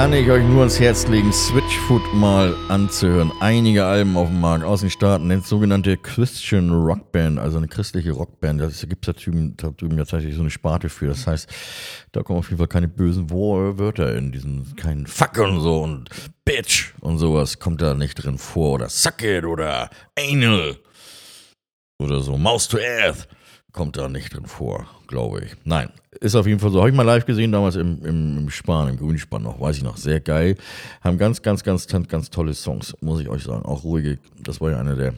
Kann ich euch nur ans Herz legen, Switchfoot mal anzuhören. Einige Alben auf dem Markt aus den Staaten, eine sogenannte Christian Rockband, also eine christliche Rockband. Da gibt es da drüben, tatsächlich so eine Sparte für. Das heißt, da kommen auf jeden Fall keine bösen Wörter in diesen, kein Fuck und so und Bitch und sowas kommt da nicht drin vor. Oder Suck it oder Anal oder so. Mouse to Earth kommt da nicht drin vor, glaube ich. Nein, ist auf jeden Fall so. Habe ich mal live gesehen, damals im, im, im Span, im Grünspan noch, weiß ich noch. Sehr geil. Haben ganz, ganz, ganz, ganz, ganz tolle Songs, muss ich euch sagen. Auch ruhige, das war ja einer der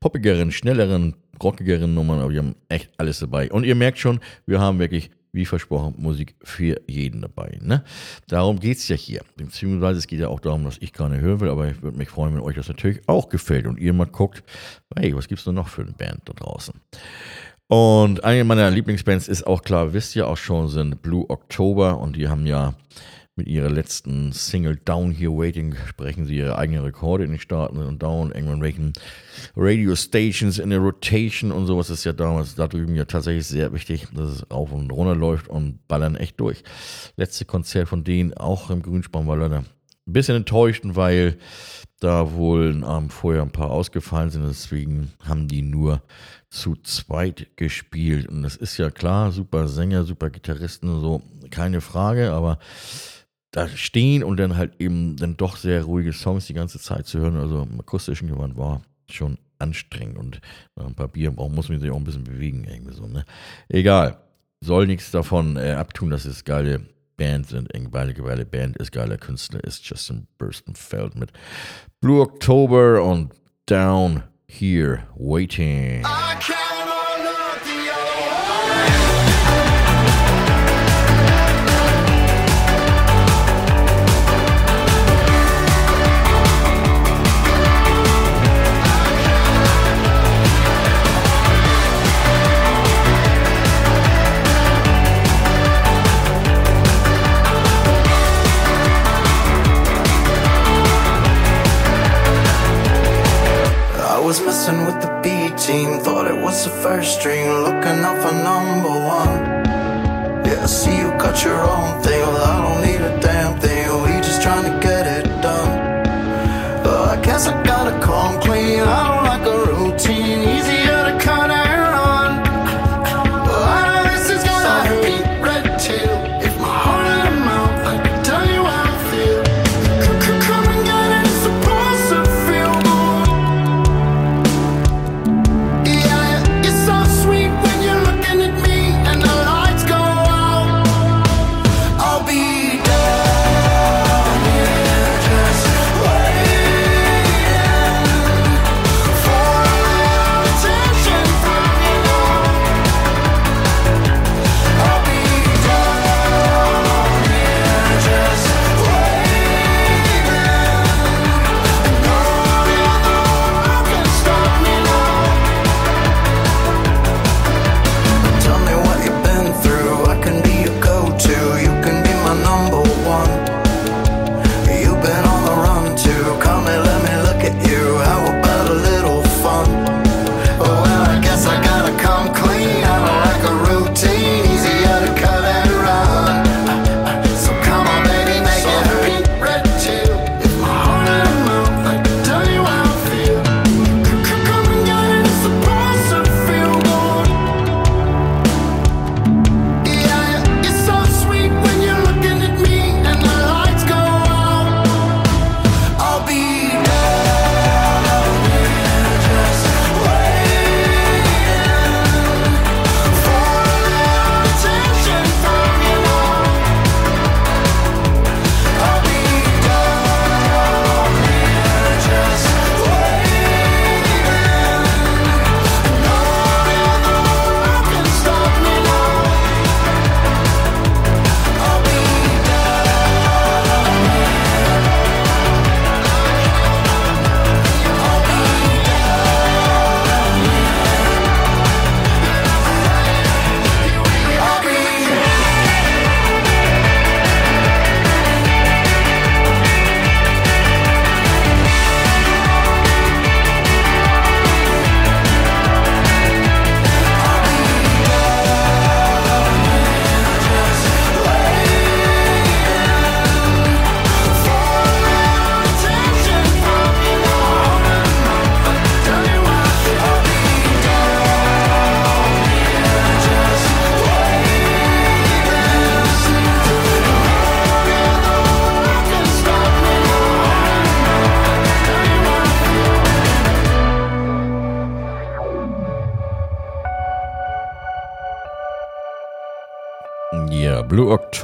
poppigeren, schnelleren rockigeren Nummern, aber wir haben echt alles dabei. Und ihr merkt schon, wir haben wirklich, wie versprochen, Musik für jeden dabei. Ne? Darum geht es ja hier. Beziehungsweise es geht ja auch darum, dass ich gerne hören will, aber ich würde mich freuen, wenn euch das natürlich auch gefällt und ihr mal guckt, hey, was gibt es denn noch für eine Band da draußen? Und eine meiner Lieblingsbands ist auch klar, wisst ihr auch schon, sind Blue October und die haben ja mit ihrer letzten Single Down Here Waiting sprechen sie ihre eigenen Rekorde in den Staaten und Down irgendwann welchen Radio Stations in der Rotation und sowas ist ja damals da drüben ja tatsächlich sehr wichtig, dass es auf und runter läuft und ballern echt durch. Letzte Konzert von denen auch im Grünspan war leider ein bisschen enttäuschend, weil da wohl einen Abend vorher ein paar ausgefallen sind, deswegen haben die nur zu zweit gespielt. Und das ist ja klar, super Sänger, super Gitarristen und so, keine Frage, aber da stehen und dann halt eben dann doch sehr ruhige Songs die ganze Zeit zu hören, also im akustischen Gewand war schon anstrengend und nach ein paar Bier brauchen, muss man sich auch ein bisschen bewegen, irgendwie so, ne? Egal. Soll nichts davon äh, abtun, dass es geile Band sind, geile, geile Band ist, geiler Künstler ist Justin Burstenfeld mit Blue October und Down Here Waiting. With the B team, thought it was the first string, looking out for number one. Yeah, I see you got your own thing, well, I don't need a damn thing, we just trying to get it done. But I guess I gotta come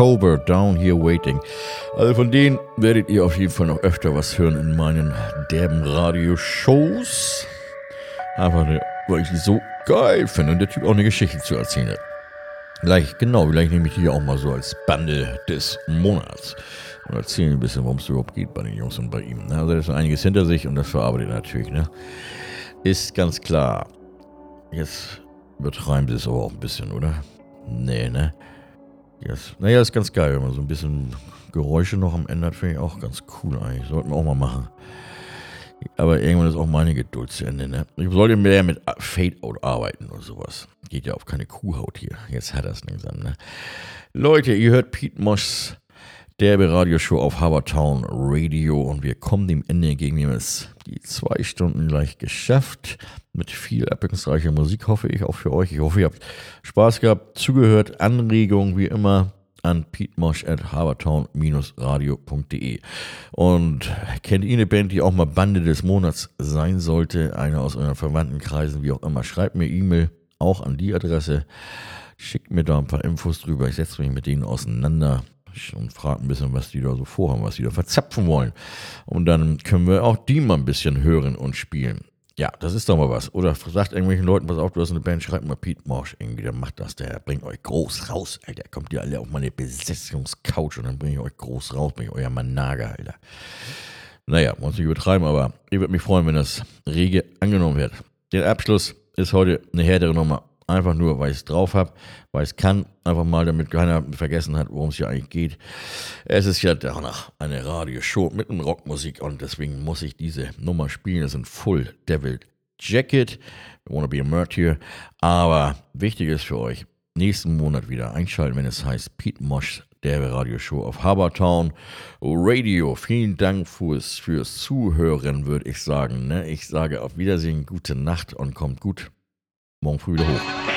October, Down Here Waiting. Also von denen werdet ihr auf jeden Fall noch öfter was hören in meinen derben Radioshows. Einfach, ne, weil ich die so geil finde und der Typ auch eine Geschichte zu erzählen hat. Gleich, genau, vielleicht nehme ich die auch mal so als Bande des Monats. Und erzähle ein bisschen, worum es überhaupt geht bei den Jungs und bei ihm. Also, da ist einiges hinter sich und das verarbeitet er natürlich, ne? Ist ganz klar. Jetzt übertreiben sie es aber auch ein bisschen, oder? Nee, ne? Yes. Naja, ist ganz geil, wenn man so ein bisschen Geräusche noch am Ende hat, finde ich auch ganz cool eigentlich. Sollten wir auch mal machen. Aber irgendwann ist auch meine Geduld zu Ende. Ne? Ich sollte mehr mit Fade-Out arbeiten oder sowas. Geht ja auf keine Kuhhaut hier. Jetzt hat er es langsam. Ne? Leute, ihr hört Pete Moschs derbe Radioshow auf Habertown Radio und wir kommen dem Ende entgegen. Wir haben es die zwei Stunden gleich geschafft. Mit viel abwechslungsreicher Musik, hoffe ich, auch für euch. Ich hoffe, ihr habt Spaß gehabt, zugehört, Anregungen wie immer an petemosch at habertown-radio.de. Und kennt ihr eine Band, die auch mal Bande des Monats sein sollte? Eine aus euren Verwandtenkreisen, wie auch immer, schreibt mir E-Mail auch an die Adresse. Schickt mir da ein paar Infos drüber. Ich setze mich mit denen auseinander und frage ein bisschen, was die da so vorhaben, was die da verzapfen wollen. Und dann können wir auch die mal ein bisschen hören und spielen. Ja, das ist doch mal was. Oder sagt irgendwelchen Leuten, pass auf, du hast eine Band, schreibt mal Pete Morsch irgendwie, der macht das, der bringt euch groß raus, Alter. Kommt ihr alle auf meine Besetzungscouch und dann bringe ich euch groß raus, bin ich euer Manager, Alter. Naja, muss ich übertreiben, aber ich würde mich freuen, wenn das rege angenommen wird. Der Abschluss ist heute eine härtere Nummer. Einfach nur, weil ich es drauf habe, weil ich es kann. Einfach mal, damit keiner vergessen hat, worum es hier eigentlich geht. Es ist ja danach eine Radioshow mit einem Rockmusik und deswegen muss ich diese Nummer spielen. Das ist ein Full Devil Jacket. Wanna be a Martyr. Aber wichtig ist für euch, nächsten Monat wieder einschalten, wenn es heißt Pete Mosch, der Radioshow auf Habertown Radio. Vielen Dank fürs, fürs Zuhören, würde ich sagen. Ne? Ich sage auf Wiedersehen, gute Nacht und kommt gut morgen früh wieder hoch. Why